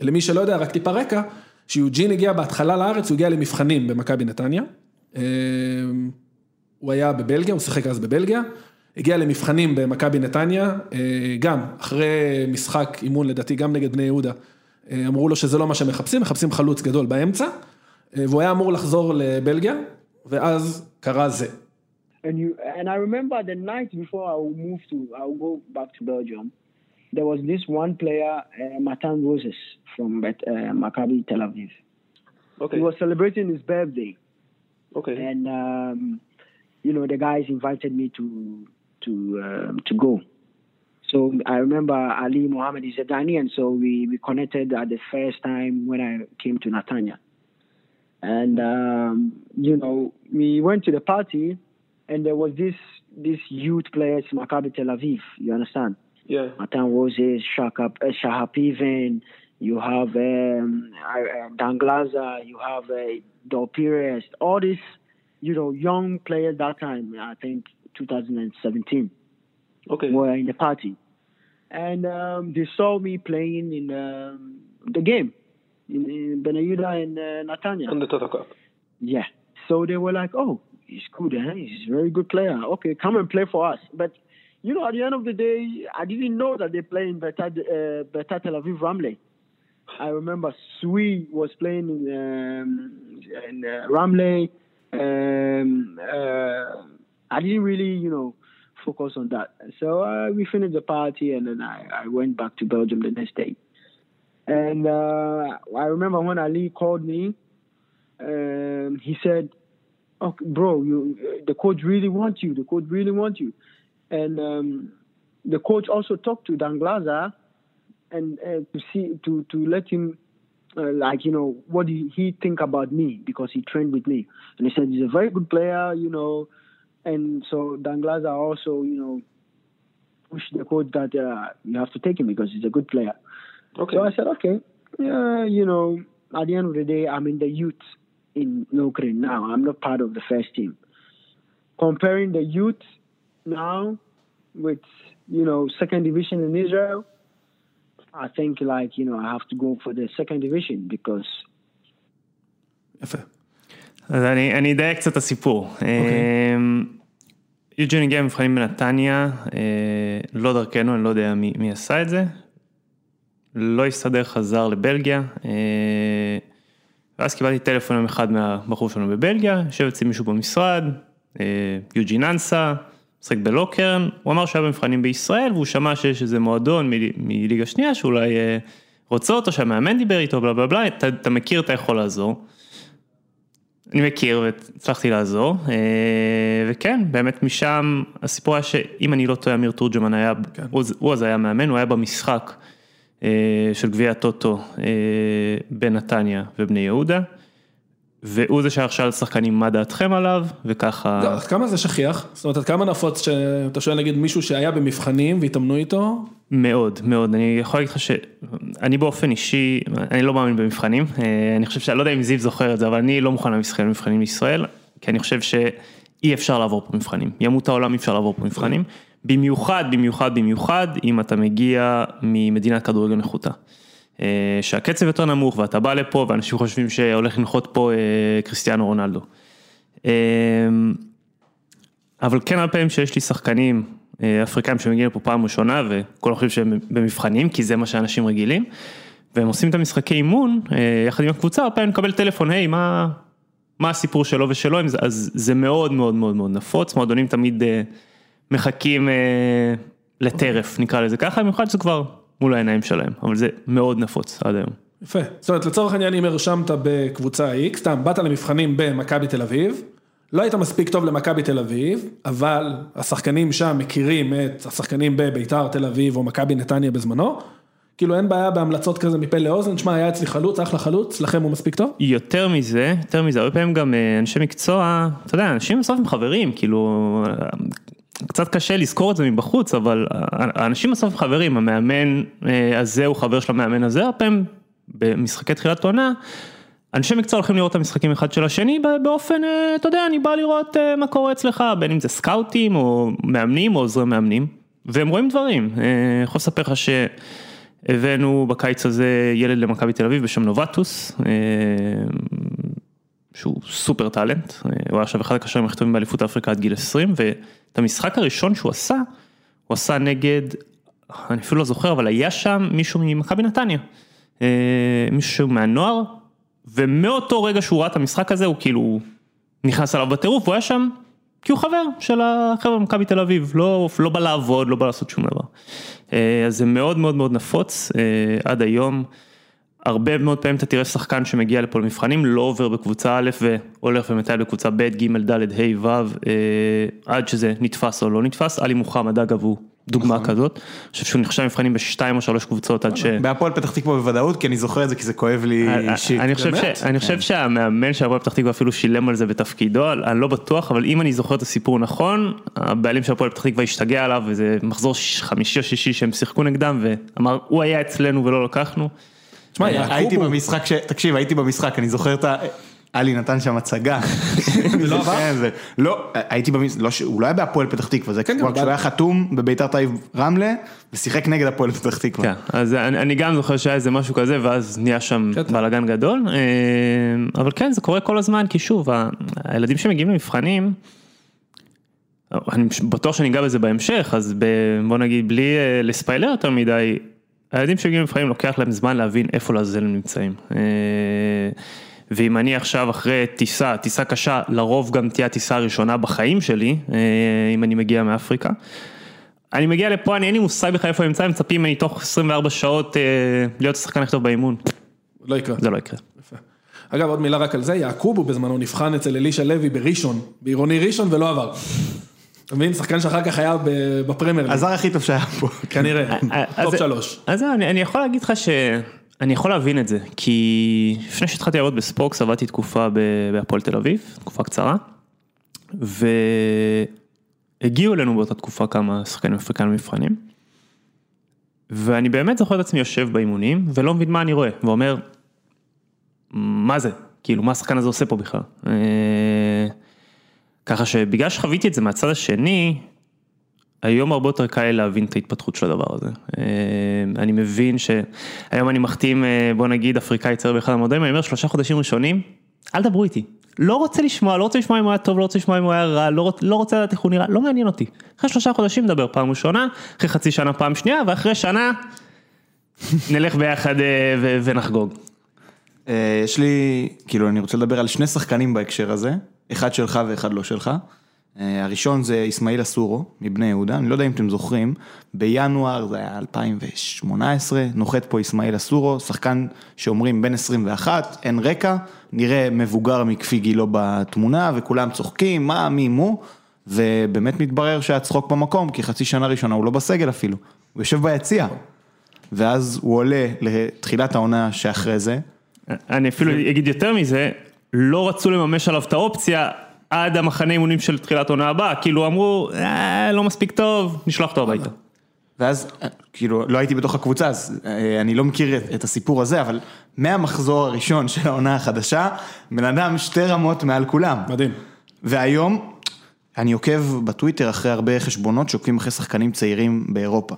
למי שלא יודע, רק טיפה רקע, שיוג'ין הגיע בהתחלה לארץ, הוא הגיע למבחנים במכבי נתניה. הוא היה בבלגיה, הוא שיחק אז בבלגיה. הגיע למבחנים במכבי נתניה, אה, גם אחרי משחק אימון לדעתי, גם נגד בני יהודה, אה, אמרו לו שזה לא מה שמחפשים, מחפשים חלוץ גדול באמצע, אה, והוא היה אמור לחזור לבלגיה, ואז קרה זה. And you and I remember the night before I will move to I will go back to Belgium. There was this one player, uh, Matan Roses from Bet- uh, Maccabi Tel Aviv. אוקיי, He was celebrating his birthday, אוקיי. and um, you know the guys invited me to to um, to go. So I remember Ali Mohammed is a Ghanaian, so we, we connected at the first time when I came to Natanya. And um, you know, we went to the party, and there was this this youth players, Maccabi Tel Aviv. You understand? Yeah. Matan Roses, Shaka, uh, Shahapiven, you have um, uh, Danglaza, you have uh, Dol Pires, all these, you know, young players that time, I think 2017. Okay. Were in the party, and um, they saw me playing in um, the game in, in Benayuda and uh, Natanya. And the Total Cup. Yeah. So they were like, "Oh, he's good, eh? He's a very good player. Okay, come and play for us." But you know, at the end of the day, I didn't know that they play in Beta, uh, Beta Tel Aviv Ramle. I remember Sui was playing in, um, in uh, Ramle. Um, uh, I didn't really, you know, focus on that. So uh, we finished the party and then I, I went back to Belgium the next day. And uh, I remember when Ali called me, um, he said, okay, "Bro, you, the coach really wants you. The coach really wants you." And um, the coach also talked to Danglaza and uh, to see to to let him, uh, like you know, what did he think about me because he trained with me, and he said he's a very good player, you know, and so Danglaza also, you know, pushed the coach that uh, you have to take him because he's a good player. Okay. So I said, okay, you know, at the end of the day, I'm in the youth in Ukraine now. I'm not part of the first team. Comparing the youth now with, you know, second division in Israel, I think like, you know, I have to go for the second division because אז אני, אני אדייק קצת את הסיפור. אמ, יוג'ין הגיע למבחנים בנתניה, אה, לא דרכנו, אני לא יודע מי, מי עשה את זה. לא הסתדר, חזר לבלגיה. אה, ואז קיבלתי טלפון יום אחד מהבחור שלנו בבלגיה, יושב אצלי מישהו במשרד, אה, יוג'ין אנסה, משחק בלוקרן, הוא אמר שהיה במבחנים בישראל והוא שמע שיש איזה מועדון מליגה שנייה שאולי רוצה אותו, שהמאמן דיבר איתו, בלה בלה בלה, אתה, אתה מכיר, אתה יכול לעזור. אני מכיר והצלחתי לעזור, אה, וכן, באמת משם הסיפור היה שאם אני לא טועה, אמיר תורג'מן היה, הוא, הוא אז היה מאמן, הוא היה במשחק אה, של גביע הטוטו אה, בנתניה ובני יהודה, והוא זה שהיה עכשיו לשחקנים מה דעתכם עליו, וככה... לא, עד כמה זה שכיח? זאת אומרת, עד כמה נפוץ שאתה שואל נגיד מישהו שהיה במבחנים והתאמנו איתו? מאוד, מאוד, אני יכול להגיד לך שאני באופן אישי, אני לא מאמין במבחנים, אה, אני חושב שאני לא יודע אם זיו זוכר את זה, אבל אני לא מוכן למבחנים מבחנים לישראל, כי אני חושב שאי אפשר לעבור פה מבחנים, ימות העולם אי אפשר לעבור פה מבחנים, במיוחד, במיוחד, במיוחד, אם אתה מגיע ממדינת כדורגל נחותה. אה, שהקצב יותר נמוך ואתה בא לפה ואנשים חושבים שהולך לנחות פה אה, קריסטיאנו רונלדו. אה, אבל כן הרבה פעמים שיש לי שחקנים אפריקאים שמגיעים לפה פעם ראשונה וכולם חושבים שהם במבחנים כי זה מה שאנשים רגילים. והם עושים את המשחקי אימון יחד עם הקבוצה, הרבה פעמים נקבל טלפון, היי מה, מה הסיפור שלו ושלו, עם זה?" אז זה מאוד מאוד מאוד מאוד נפוץ, מועדונים תמיד מחכים לטרף נקרא לזה ככה, במיוחד שזה כבר מול העיניים שלהם, אבל זה מאוד נפוץ עד היום. יפה. זאת אומרת, לצורך העניין, אם הרשמת בקבוצה X, סתם, באת למבחנים במכבי תל אביב, לא היית מספיק טוב למכבי תל אביב, אבל השחקנים שם מכירים את השחקנים בביתר תל אביב או מכבי נתניה בזמנו, כאילו אין בעיה בהמלצות כזה מפה לאוזן, שמע, היה אצלי חלוץ, אחלה חלוץ, לכם הוא מספיק טוב? יותר מזה, יותר מזה, הרבה פעמים גם אה, אנשי מקצוע, אתה יודע, אנשים בסוף הם חברים, כאילו, קצת קשה לזכור את זה מבחוץ, אבל האנשים בסוף חברים, המאמן אה, הזה הוא חבר של המאמן הזה, הרבה במשחקי תחילת עונה, אנשי מקצוע הולכים לראות את המשחקים אחד של השני באופן, אה, אתה יודע, אני בא לראות אה, מה קורה אצלך, בין אם זה סקאוטים או מאמנים או עוזרי מאמנים, והם רואים דברים, אני יכול לספר לך שהבאנו בקיץ הזה ילד למכבי תל אביב בשם נובטוס, שהוא סופר טאלנט, הוא היה עכשיו אחד הקשרים הכי טובים באליפות אפריקה עד גיל 20, ואת המשחק הראשון שהוא עשה, הוא עשה נגד, אני אפילו לא זוכר, אבל היה שם מישהו ממכבי נתניה, אה, מישהו מהנוער, ומאותו רגע שהוא ראה את המשחק הזה, הוא כאילו נכנס אליו בטירוף, הוא היה שם כי הוא חבר של החבר'ה במכבי תל אביב, לא, לא בא לעבוד, לא בא לעשות שום דבר. אה, אז זה מאוד מאוד מאוד נפוץ אה, עד היום. הרבה מאוד פעמים אתה תראה שחקן שמגיע לפה למבחנים, לא עובר בקבוצה א' והולך ומטייל בקבוצה ב', ג', ד', ה', ו', אה, עד שזה נתפס או לא נתפס, עלי מוחמד אגב הוא דוגמה נכון. כזאת, אני חושב שהוא נחשב מבחנים בשתיים או שלוש קבוצות עד ש... בהפועל פתח תקווה בוודאות, כי אני זוכר את זה כי זה כואב לי אישית. אני חושב? ש, אני חושב שהמאמן של הפועל פתח תקווה אפילו שילם על זה בתפקידו, אני לא בטוח, אבל אם אני זוכר את הסיפור נכון, הבעלים של הפועל פתח תקווה השתגע עליו, וזה מחזור חמישי או שישי שהם שיחקו נגדם, ואמר, הוא היה אצלנו ולא לקחנו. תשמע, הייתי במשחק, ש- תקשיב, הייתי במשחק, אני זוכר את ה... עלי נתן שם הצגה. לא עבר? כן, זה- לא, הייתי במשחק, לא הוא לא היה בהפועל פתח תקווה, זה כן, כבר כן, כשהוא היה חתום בביתר תל אביב רמלה, ושיחק נגד הפועל פתח תקווה. כן, אז אני, גם זוכר שהיה איזה משהו כזה, ואז נהיה שם קטע. בלאגן גדול, אה, אבל כן, זה קורה כל הזמן, כי שוב, הילדים שמגיעים למבחנים, אני בטוח שאני אגע בזה בהמשך, אז בוא נגיד, בלי אה, לספיילר יותר מדי, הילדים שמגיעים למבחנים לוקח להם זמן להבין איפה לעזאזל הם נמצאים. אה, ואם אני עכשיו אחרי טיסה, טיסה קשה, לרוב גם תהיה הטיסה הראשונה בחיים שלי, אה, אם אני מגיע מאפריקה. אני מגיע לפה, אני אין לי מושג בכלל איפה אני נמצא, מצפים ממני תוך 24 שעות אה, להיות השחקן הכי טוב באימון, לא יקרה. זה לא יקרה. יפה. אגב, עוד מילה רק על זה, יעקובו בזמנו נבחן אצל אלישע לוי בראשון, בעירוני ראשון ולא עבר. אתה מבין? שחקן שאחר כך היה ב- בפרמייר. הזר הכי טוב שהיה פה. כנראה, אה, אז- top שלוש. אז אני, אני יכול להגיד לך שאני יכול להבין את זה, כי לפני שהתחלתי לעבוד בספוקס עבדתי תקופה ב- בהפועל תל אביב, תקופה קצרה, והגיעו אלינו באותה תקופה כמה שחקנים אפריקאים למבחנים, ואני באמת זוכר את עצמי יושב באימונים ולא מבין מה אני רואה, ואומר, מה זה? כאילו, מה השחקן הזה עושה פה בכלל? ככה שבגלל שחוויתי את זה מהצד השני, היום הרבה יותר קל להבין את ההתפתחות של הדבר הזה. אה, אני מבין שהיום אני מחתים, אה, בוא נגיד, אפריקאי צעיר באחד המודלים, אני אומר שלושה חודשים ראשונים, אל דברו איתי. לא רוצה לשמוע, לא רוצה לשמוע אם הוא היה טוב, לא רוצה לשמוע אם הוא היה רע, לא, רוצ- לא רוצה לדעת איך הוא נראה, לא מעניין אותי. אחרי שלושה חודשים נדבר פעם ראשונה, אחרי חצי שנה פעם שנייה, ואחרי שנה נלך ביחד אה, ו- ונחגוג. יש לי, כאילו, אני רוצה לדבר על שני שחקנים בהקשר הזה, אחד שלך ואחד לא שלך. אה, הראשון זה אסמאעיל אסורו, מבני יהודה, אני לא יודע אם אתם זוכרים, בינואר, זה היה 2018, נוחת פה אסמאעיל אסורו, שחקן שאומרים בן 21, אין רקע, נראה מבוגר מכפי גילו בתמונה, וכולם צוחקים, מה, מי, מו, ובאמת מתברר שהצחוק במקום, כי חצי שנה ראשונה הוא לא בסגל אפילו, הוא יושב ביציע. ואז הוא עולה לתחילת העונה שאחרי זה, אני אפילו אגיד יותר מזה, לא רצו לממש עליו את האופציה עד המחנה אימונים של תחילת עונה הבאה, כאילו אמרו, אה, לא מספיק טוב, נשלח אותו הביתה. ואז, אה, כאילו, לא הייתי בתוך הקבוצה, אז אה, אני לא מכיר את, את הסיפור הזה, אבל מהמחזור הראשון של העונה החדשה, בן אדם שתי רמות מעל כולם. מדהים. והיום, אני עוקב בטוויטר אחרי הרבה חשבונות שעוקבים אחרי שחקנים צעירים באירופה.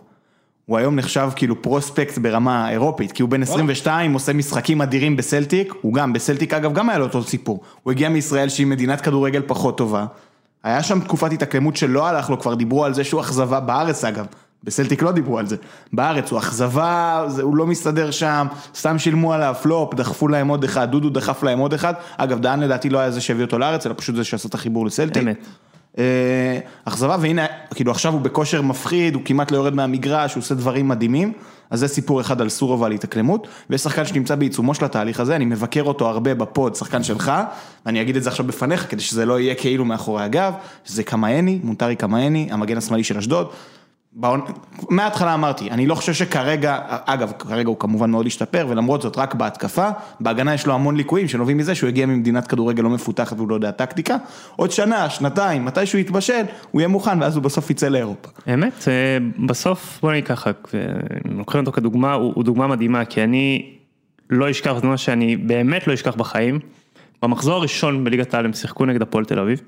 הוא היום נחשב כאילו פרוספקט ברמה אירופית, כי הוא בן 22, עושה משחקים אדירים בסלטיק, הוא גם, בסלטיק אגב גם היה לו אותו סיפור. הוא הגיע מישראל שהיא מדינת כדורגל פחות טובה. היה שם תקופת התאקלמות שלא הלך לו, כבר דיברו על זה שהוא אכזבה בארץ אגב. בסלטיק לא דיברו על זה, בארץ הוא אכזבה, זה- הוא לא מסתדר שם, סתם שילמו עליו פלופ, דחפו להם עוד אחד, דודו דחף להם עוד אחד, אגב דהן לדעתי לא היה זה שהביא אותו לארץ, אלא פשוט זה שעשה את החיבור לסלטיק. אמת. אה, אכזבה, והנה, כאילו עכשיו הוא בכושר מפחיד, הוא כמעט לא יורד מהמגרש, הוא עושה דברים מדהימים, אז זה סיפור אחד על סורו ועל התאקלמות, ויש שחקן שנמצא בעיצומו של התהליך הזה, אני מבקר אותו הרבה בפוד, שחקן שלך, ואני אגיד את זה עכשיו בפניך, כדי שזה לא יהיה כאילו מאחורי הגב, שזה קמאני, מונטרי קמאני, המגן השמאלי של אשדוד, מההתחלה אמרתי, אני לא חושב שכרגע, אגב, כרגע הוא כמובן מאוד השתפר, ולמרות זאת רק בהתקפה, בהגנה יש לו המון ליקויים שנובעים מזה שהוא הגיע ממדינת כדורגל לא מפותחת והוא לא יודע טקטיקה, עוד שנה, שנתיים, מתי שהוא יתבשל, הוא יהיה מוכן ואז הוא בסוף יצא לאירופה. האמת, אה, בסוף בוא נגיד ככה, אה, לוקחים אותו כדוגמה, הוא, הוא דוגמה מדהימה, כי אני לא אשכח, זה מה שאני באמת לא אשכח בחיים. במחזור הראשון בליגת העל הם שיחקו נגד הפועל תל אביב,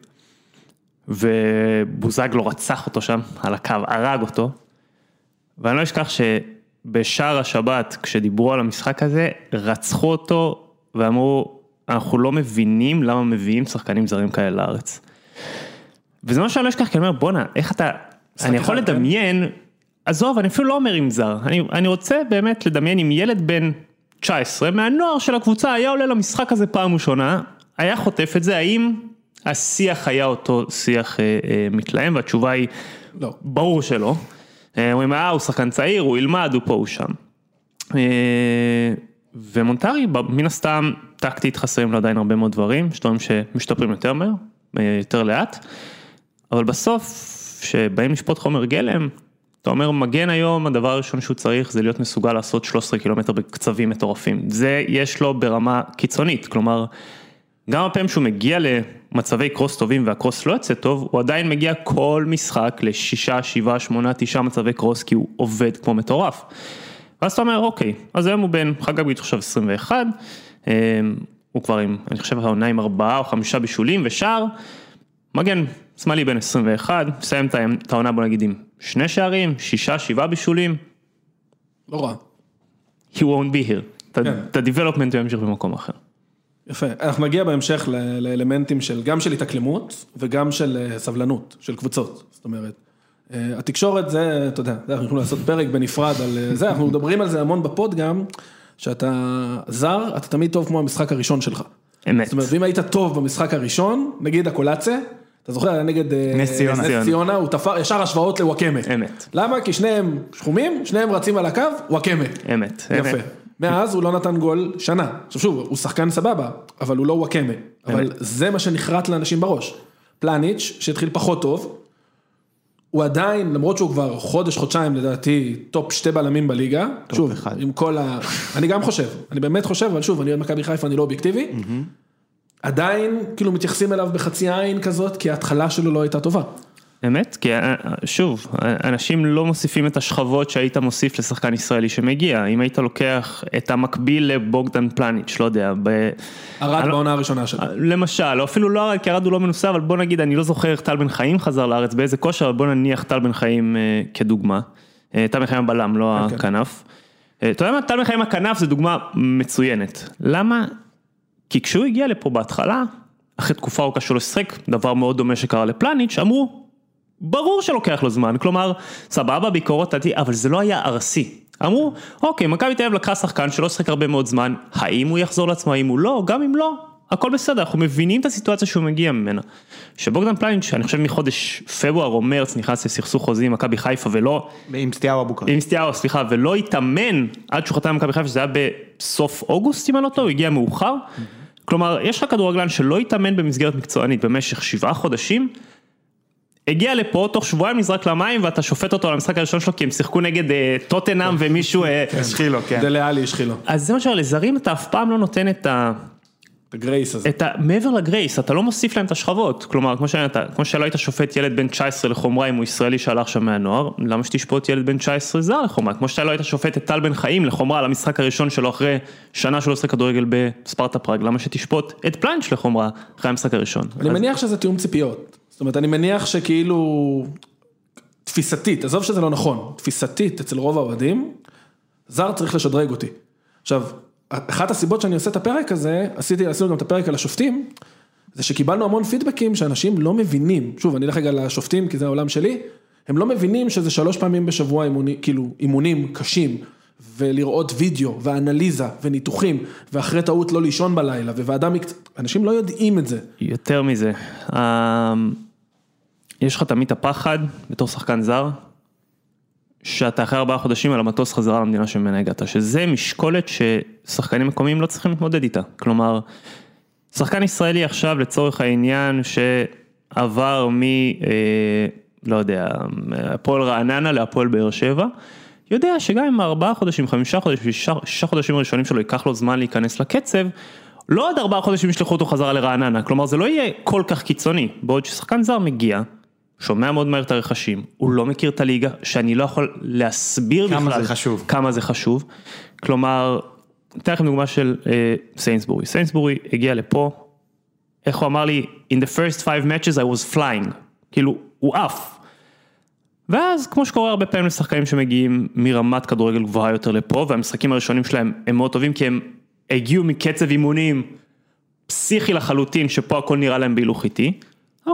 ובוזגלו רצח אותו שם, על הקו, הרג אותו, ואני לא אשכח שבשער השבת, כשדיברו על המשחק הזה, רצחו אותו ואמרו, אנחנו לא מבינים למה מביאים שחקנים זרים כאלה לארץ. וזה מה שאני לא אשכח, כי אני אומר, בואנה, איך אתה, אני יכול כן? לדמיין, עזוב, אני אפילו לא אומר עם זר, אני, אני רוצה באמת לדמיין עם ילד בן 19, מהנוער של הקבוצה, היה עולה למשחק הזה פעם ראשונה, היה חוטף את זה, האם השיח היה אותו שיח אה, אה, מתלהם, והתשובה היא, לא. ברור שלא. אה, אומרים, אה, הוא שחקן צעיר, הוא ילמד, הוא פה, הוא שם. אה, ומונטרי, מן הסתם, טקטית חסרים לו עדיין הרבה מאוד דברים, יש דברים שמשתפרים יותר מהר, אה, יותר לאט, אבל בסוף, כשבאים לשפוט חומר גלם, אתה אומר, מגן היום, הדבר הראשון שהוא צריך זה להיות מסוגל לעשות 13 קילומטר בקצבים מטורפים. זה יש לו ברמה קיצונית, כלומר, גם הפעמים שהוא מגיע למצבי קרוס טובים והקרוס לא יוצא טוב, הוא עדיין מגיע כל משחק לשישה, שבעה, שמונה, תשעה מצבי קרוס, כי הוא עובד כמו מטורף. ואז אתה אומר, אוקיי, אז היום הוא בן, חגג לי עכשיו 21, אה, הוא כבר עם, אני חושב העונה עם ארבעה או חמישה בישולים ושער, מגן שמאלי בן 21, מסיים את העונה בוא נגיד עם שני שערים, שישה, שבעה בישולים, לא רע. he won't be here. את כן. את ה-development הוא ימשיך במקום אחר. יפה, אנחנו נגיע בהמשך לאלמנטים של, גם של התאקלמות וגם של אה, סבלנות, של קבוצות, זאת אומרת. אה, התקשורת זה, אתה יודע, אנחנו יכולים לעשות פרק בנפרד על אה, זה, אנחנו מדברים על זה המון בפוד גם, שאתה זר, אתה תמיד טוב כמו המשחק הראשון שלך. אמת. זאת אומרת, ואם היית טוב במשחק הראשון, נגיד הקולצה, אתה זוכר, היה נגד נס ציונה. נס ציונה, הוא תפר ישר השוואות לוואקמה. אמת. למה? כי שניהם שחומים, שניהם רצים על הקו, וואקמה. אמת. יפה. מאז הוא לא נתן גול שנה. עכשיו שוב, הוא שחקן סבבה, אבל הוא לא וואקמה. אבל זה מה שנחרט לאנשים בראש. פלניץ', שהתחיל פחות טוב, הוא עדיין, למרות שהוא כבר חודש, חודשיים לדעתי, top שתי בלמים בליגה. שוב, אחד. עם כל ה... אני גם חושב, אני באמת חושב, אבל שוב, אני אוהד מכבי חיפה, אני לא אובייקטיבי. עדיין, כאילו מתייחסים אליו בחצי עין כזאת, כי ההתחלה שלו לא הייתה טובה. אמת, כי אה, שוב, אנשים לא מוסיפים את השכבות שהיית מוסיף לשחקן ישראלי שמגיע, אם היית לוקח את המקביל לבוגדן פלניץ', לא יודע, ב... ארד אני לא- בעונה הראשונה שלו. למשל, או אפילו לא ארד, כי ארד הוא לא מנוסה, אבל בוא נגיד, אני לא זוכר איך טל בן חיים חזר לארץ, באיזה כושר, אבל בוא נניח טל בן חיים אה, כדוגמה. אה, טל בן חיים הבלם, לא כן. הכנף. אה, אתה יודע מה, טל בן חיים הכנף זה דוגמה מצוינת. למה? כי כשהוא הגיע לפה בהתחלה, אחרי תקופה ארוכה שלא שיחק, דבר מאוד דומה שקרה לפלניץ', אמרו, ברור שלוקח לו זמן, כלומר, סבבה, ביקורות עדי, אבל זה לא היה ארסי. אמרו, אוקיי, מכבי תל אביב לקחה שחקן שלא שיחק הרבה מאוד זמן, האם הוא יחזור לעצמו, האם הוא לא, גם אם לא, הכל בסדר, אנחנו מבינים את הסיטואציה שהוא מגיע ממנה. שבוגדן פלניץ', אני חושב מחודש פברואר או מרץ נכנס לסכסוך חוזי עם מכבי חיפה ולא, עם סטיהו אבוקרט. עם סטיהו, סליחה, ולא התאמן עד שהוא חתם במכבי חיפה, שזה היה בסוף אוגוסט, אם אני לא טועה, הוא הגיע מאוחר. כלומר, יש לך כדורגלן שלא התאמן במסגרת מקצוענית במשך שבעה חודשים, הגיע לפה, תוך שבועיים נזרק למים ואתה שופט אותו על המשחק הראשון שלו כי הם שיחקו נגד אה, טוטנאם ומישהו... אה, השחילו, כן. דלה עלי השחילו. אז זה מה שאומר, לזרים אתה אף פעם לא נותן את ה... את הגרייס הזה. את ה... מעבר לגרייס, אתה לא מוסיף להם את השכבות, כלומר, כמו, שאתה, כמו שלא היית שופט ילד בן 19 לחומרה אם הוא ישראלי שעלה עכשיו מהנוער, למה שתשפוט ילד בן 19 זר לחומרה, כמו שאתה לא היית שופט את טל בן חיים לחומרה על המשחק הראשון שלו אחרי שנה שהוא עושה כדורגל בספרטה פראג, למה שתשפוט את פלנץ' לחומרה אחרי המשחק הראשון. אני אז- מניח שזה תיאום ציפיות. זאת אומרת, אני מניח שכאילו, תפיסתית, עזוב שזה לא נכון, תפיסתית אצל רוב האוהדים, זר צריך לשדרג אותי. עכשיו, אחת הסיבות שאני עושה את הפרק הזה, עשיתי, עשינו גם את הפרק על השופטים, זה שקיבלנו המון פידבקים שאנשים לא מבינים, שוב, אני אלך רגע לשופטים, כי זה העולם שלי, הם לא מבינים שזה שלוש פעמים בשבוע אימוני, כאילו, אימונים קשים, ולראות וידאו, ואנליזה, וניתוחים, ואחרי טעות לא לישון בלילה, וועדה מקצועית, אנשים לא יודעים את זה. יותר מזה, אה, יש לך תמיד הפחד בתור שחקן זר, שאתה אחרי ארבעה חודשים על המטוס חזרה למדינה שממנה הגעת, שזה משקולת ששחקנים מקומיים לא צריכים להתמודד איתה. כלומר, שחקן ישראלי עכשיו לצורך העניין שעבר לא יודע, הפועל רעננה להפועל באר שבע, יודע שגם אם ארבעה חודשים, חמישה חודשים, שישה חודשים הראשונים שלו ייקח לו זמן להיכנס לקצב, לא עוד ארבעה חודשים ישלחו אותו חזרה לרעננה, כלומר זה לא יהיה כל כך קיצוני, בעוד ששחקן זר מגיע, שומע מאוד מהר את הרכשים, הוא לא מכיר את הליגה, שאני לא יכול להסביר כמה בכלל זה חשוב. כמה זה חשוב, כלומר, אתן לכם דוגמה של אה, סיינסבורי, סיינסבורי הגיע לפה, איך הוא אמר לי, in the first five matches I was flying, כאילו, הוא עף. ואז כמו שקורה הרבה פעמים לשחקנים שמגיעים מרמת כדורגל גבוהה יותר לפה, והמשחקים הראשונים שלהם הם מאוד טובים כי הם הגיעו מקצב אימונים פסיכי לחלוטין, שפה הכל נראה להם בהילוך איטי,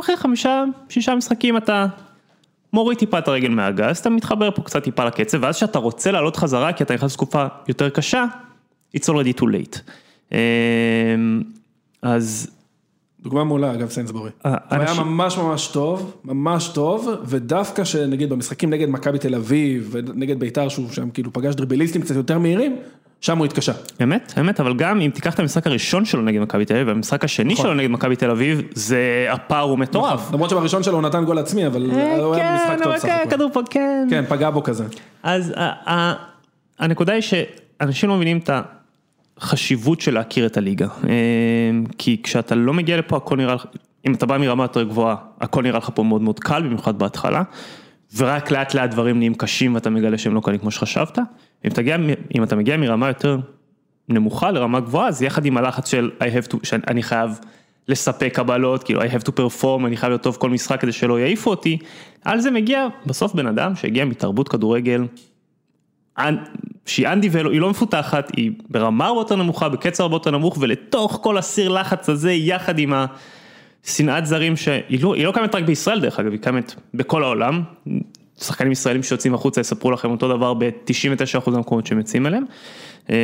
אחרי חמישה, שישה משחקים אתה מוריד טיפה את הרגל מהגז, אתה מתחבר פה קצת טיפה לקצב, ואז כשאתה רוצה לעלות חזרה כי אתה נכנס לתקופה יותר קשה, it's already too late. אמ, אז דוגמה מעולה אגב סיינסבורי. אה, הוא היה ממש ממש טוב, ממש טוב, ודווקא שנגיד במשחקים נגד מכבי תל אביב ונגד ביתר שהוא שם כאילו פגש דריבליסטים קצת יותר מהירים, שם הוא התקשה. אמת, אמת, אבל גם אם תיקח את המשחק הראשון שלו נגד מכבי תל אביב, והמשחק השני נכון. שלו נגד מכבי תל אביב, זה, הפער הוא מטורף. למרות שבראשון שלו הוא נתן גול עצמי, אבל אה, הוא היה כן, משחק טוב סך כן, הכל. כדור פה, כן. כן, פגע בו כזה. אז ה- ה- הנקודה היא שאנשים לא מבינים את החשיבות של להכיר את הליגה. אה, כי כשאתה לא מגיע לפה הכל נראה לך, אם אתה בא מרמה יותר גבוהה, הכל נראה לך פה מאוד מאוד קל, במיוחד בהתחלה. ורק לאט לאט דברים נהיים קשים ואתה מגלה שהם לא קלים כמו שחשבת. אם, תגיע, אם אתה מגיע מרמה יותר נמוכה לרמה גבוהה, אז יחד עם הלחץ של I have to, שאני חייב לספק קבלות, כאילו I have to perform, אני חייב להיות טוב כל משחק כדי שלא יעיפו אותי, על זה מגיע בסוף בן אדם שהגיע מתרבות כדורגל, שהיא ולו, היא לא מפותחת, היא ברמה הרבה יותר נמוכה, בקצב הרבה יותר נמוך, ולתוך כל הסיר לחץ הזה, יחד עם השנאת זרים, שהיא לא, לא קיימת רק בישראל דרך אגב, היא קיימת בכל העולם. שחקנים ישראלים שיוצאים החוצה יספרו לכם אותו דבר ב-99% מהמקומות שהם יוצאים אליהם. אה,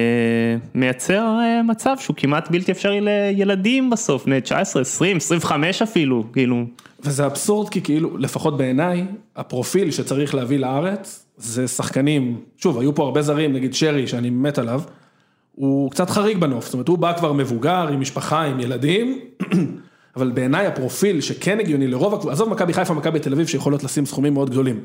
מייצר אה, מצב שהוא כמעט בלתי אפשרי לילדים בסוף, בני 19, 20, 25 אפילו, כאילו. וזה אבסורד כי כאילו, לפחות בעיניי, הפרופיל שצריך להביא לארץ, זה שחקנים, שוב, היו פה הרבה זרים, נגיד שרי, שאני מת עליו, הוא קצת חריג בנוף, זאת אומרת, הוא בא כבר מבוגר, עם משפחה, עם ילדים, אבל בעיניי הפרופיל שכן הגיוני לרוב הקבוצות, עזוב מכבי חיפה, מכבי תל אביב, שיכולות לשים סכומים מאוד גדולים.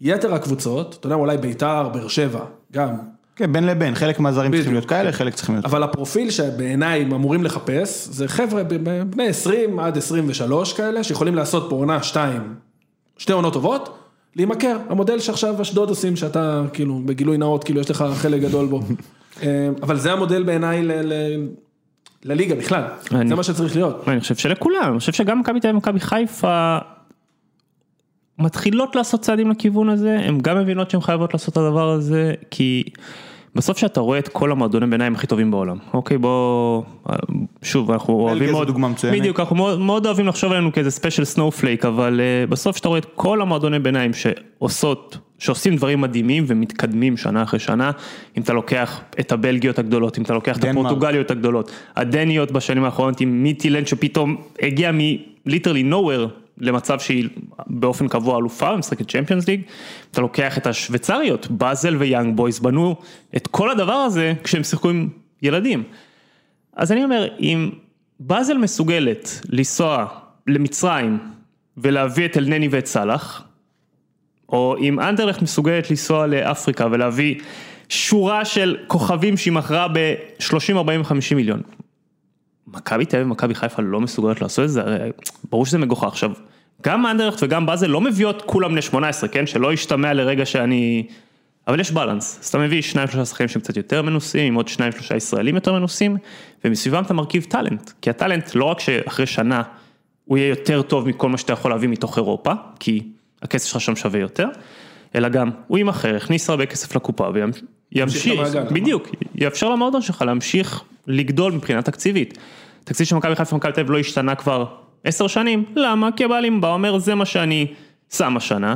יתר הקבוצות, אתה יודע, אולי ביתר, באר שבע, גם, כן, בין לבין, חלק מהזרים צריכים. להיות כאלה, חלק צריכים להיות... אבל הפרופיל שבעיניי הם אמורים לחפש, זה חבר'ה בני 20 עד 23 כאלה, שיכולים לעשות פה עונה שתיים, שתי עונות טובות, להימכר, המודל שעכשיו אשדוד עושים, שאתה כאילו בגילוי נאות, כאילו יש לך חלק גדול בו. אה, אבל זה המודל בעיניי לליגה בכלל, אני- זה מה שצריך להיות. אני חושב שלכולם, אני חושב שגם מכבי תל אביב ומכבי חיפה מתחילות לעשות צעדים לכיוון הזה, הן גם מבינות שהן חייבות לעשות את הדבר הזה, כי בסוף שאתה רואה את כל המועדוני ביניים הכי טובים בעולם, אוקיי בוא, שוב אנחנו אוהבים מאוד, דוגמה מצוינת. בדיוק, אנחנו מאוד, מאוד אוהבים לחשוב עלינו כאיזה special snowflake, אבל uh, בסוף שאתה רואה את כל המועדוני ביניים שעושות, שעושים דברים מדהימים ומתקדמים שנה אחרי שנה, אם אתה לוקח את הבלגיות הגדולות, אם אתה לוקח את דנמרק. הפורטוגליות הגדולות, הדניות בשנים האחרונות עם מיטילנד שפתאום הגיע מ-literally nowhere למצב שהיא באופן קבוע אלופה ומשחקת צ'מפיונס ליג, אתה לוקח את השוויצריות, באזל ויאנג בויז בנו את כל הדבר הזה כשהם שיחקו עם ילדים. אז אני אומר, אם באזל מסוגלת לנסוע למצרים ולהביא את אלנני ואת סאלח, או אם אנדרלכט מסוגלת לנסוע לאפריקה ולהביא שורה של כוכבים שהיא מכרה ב-30, 40, 50 מיליון. מכבי תל אביב ומכבי חיפה לא מסוגלות לעשות את זה, הרי ברור שזה מגוחך. עכשיו, גם אנדרלכט וגם באזל לא מביאות כולם בני 18, כן? שלא ישתמע לרגע שאני... אבל יש בלנס, אז אתה מביא שניים שלושה שחקנים שהם קצת יותר מנוסים, עם עוד שניים שלושה ישראלים יותר מנוסים, ומסביבם אתה מרכיב טאלנט, כי הטאלנט לא רק שאחרי שנה הוא יהיה יותר טוב מכל מה שאתה יכול להביא מתוך אירופה, כי הכסף שלך שם שווה יותר, אלא גם הוא יימכר, יכניס הרבה כסף לקופה למעגל, נכון. בדיוק, יאפשר למועדון שלך להמשיך לגדול מבחינה תקציבית. תקציב של מכבי חיפה ומכבי תל אביב לא השתנה כבר עשר שנים, למה? כי הבעלים בא אומר זה מה שאני שם השנה.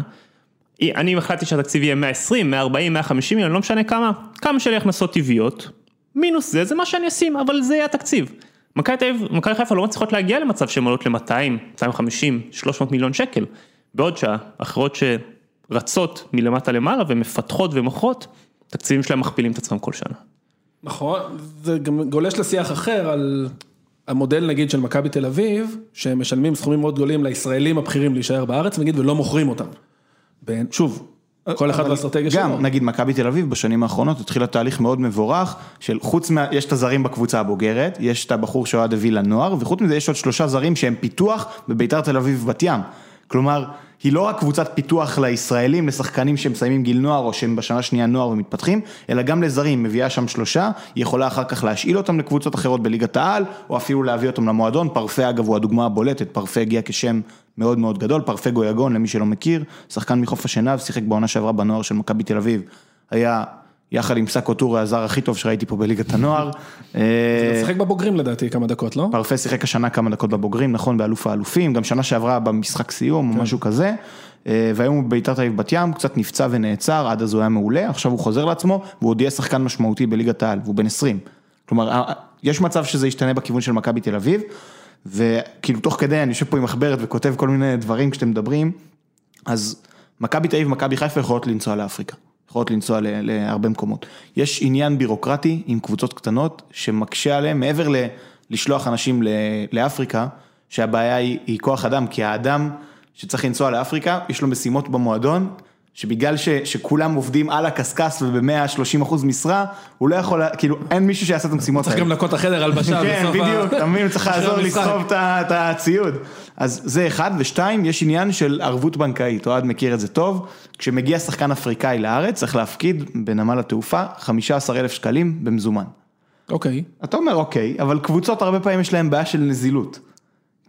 אני החלטתי שהתקציב יהיה 120, 140, 150 מיליון, לא משנה כמה, כמה שלי הכנסות טבעיות, מינוס זה, זה מה שאני אשים, אבל זה יהיה התקציב. מכבי תל אביב, מכבי חיפה לא מצליחות להגיע למצב שהן עולות ל-200, 250, 300 מיליון שקל, בעוד שהאחרות שרצות מלמטה למעלה ומפתחות ומוכרות, התקציבים שלהם מכפילים את עצמם כל שנה. נכון, זה גם גולש לשיח אחר על המודל נגיד של מכבי תל אביב, שהם משלמים סכומים מאוד גדולים לישראלים הבכירים להישאר בארץ, נגיד, ולא מוכרים אותם. בין- שוב, כל אחד אבל והאסטרטגיה שלו. גם, נגיד מכבי תל אביב בשנים האחרונות התחילה תהליך מאוד מבורך של חוץ מה, יש את הזרים בקבוצה הבוגרת, יש את הבחור שאוהד הביא לנוער, וחוץ מזה יש עוד שלושה זרים שהם פיתוח בביתר תל אביב בת ים. כלומר, היא לא רק קבוצת פיתוח לישראלים, לשחקנים שמסיימים גיל נוער או שהם בשנה שנייה נוער ומתפתחים, אלא גם לזרים, מביאה שם שלושה, היא יכולה אחר כך להשאיל אותם לקבוצות אחרות בליגת העל, או אפילו להביא אותם למועדון, פרפה אגב הוא הדוגמה הבולטת, פרפה הגיע כשם מאוד מאוד גדול, פרפה גויגון למי שלא מכיר, שחקן מחוף השנהב, שיחק בעונה שעברה בנוער של מכבי תל אביב, היה יחד עם סאקו טורי הזר הכי טוב שראיתי פה בליגת הנוער. אה, שיחק בבוגרים לדעתי כמה דקות, לא? פרפה שיחק השנה כמה דקות בבוגרים, נכון, באלוף האלופים, גם שנה שעברה במשחק סיום או משהו כזה, אה, והיום הוא בביתר תל אביב בת ים, קצת נפצע ונעצר, עד אז הוא היה מעולה, עכשיו הוא חוזר לעצמו, והוא עוד יהיה שחקן משמעותי בליגת העל, והוא בן 20. כלומר, אה, יש מצב שזה ישתנה בכיוון של מכבי תל אביב, וכאילו תוך כדי אני יושב פה עם מחברת וכותב כל מיני דברים כשאתם מדברים, אז מכבי תל אביב ומכבי חיפה יכולות לנסוע לאפריקה, יכולות לנסוע להרבה מקומות. יש עניין בירוקרטי עם קבוצות קטנות שמקשה עליהם, מעבר לשלוח אנשים לאפריקה, שהבעיה היא כוח אדם, כי האדם שצריך לנסוע לאפריקה, יש לו משימות במועדון, שבגלל ש, שכולם עובדים על הקשקש וב-130 אחוז משרה, הוא לא יכול, כאילו אין מישהו שיעשה את המשימות צריך האלה. גם לנקות את החדר הלבשה כן, בדיוק, אתה מבין, צריך לעזור. לסחוב את הציוד. אז זה אחד, ושתיים, יש עניין של ערבות בנקאית, אוהד מכיר את זה טוב, כשמגיע שחקן אפריקאי לארץ, צריך להפקיד בנמל התעופה 15 אלף שקלים במזומן. אוקיי. אתה אומר אוקיי, אבל קבוצות הרבה פעמים יש להן בעיה של נזילות.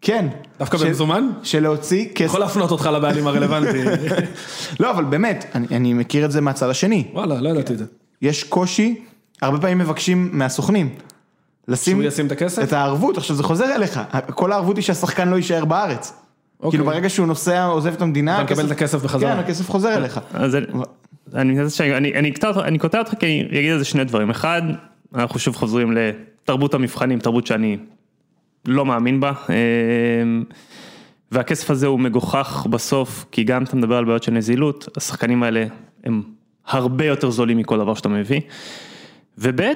כן. דווקא של- במזומן? של להוציא כסף. יכול להפנות אותך לבעלים הרלוונטי. לא, אבל באמת, אני, אני מכיר את זה מהצד השני. וואלה, לא ידעתי את זה. יש קושי, הרבה פעמים מבקשים מהסוכנים. לשים שהוא ישים את הכסף? את הערבות, עכשיו זה חוזר אליך, כל הערבות היא שהשחקן לא יישאר בארץ. אוקיי. כאילו ברגע שהוא נוסע, עוזב את המדינה, אתה מקבל את הכסף בחזרה. כן, הכסף חוזר אליך. אז אני- אני מתנצל שאני- אני- אני אקטע אותך- אני קוטע אותך כי אני אגיד על זה שני דברים. אחד, אנחנו שוב חוזרים לתרבות המבחנים, תרבות שאני לא מאמין בה. אמ, והכסף הזה הוא מגוחך בסוף, כי גם אתה מדבר על בעיות של נזילות, השחקנים האלה הם הרבה יותר זולים מכל דבר שאתה מביא. וב' אה,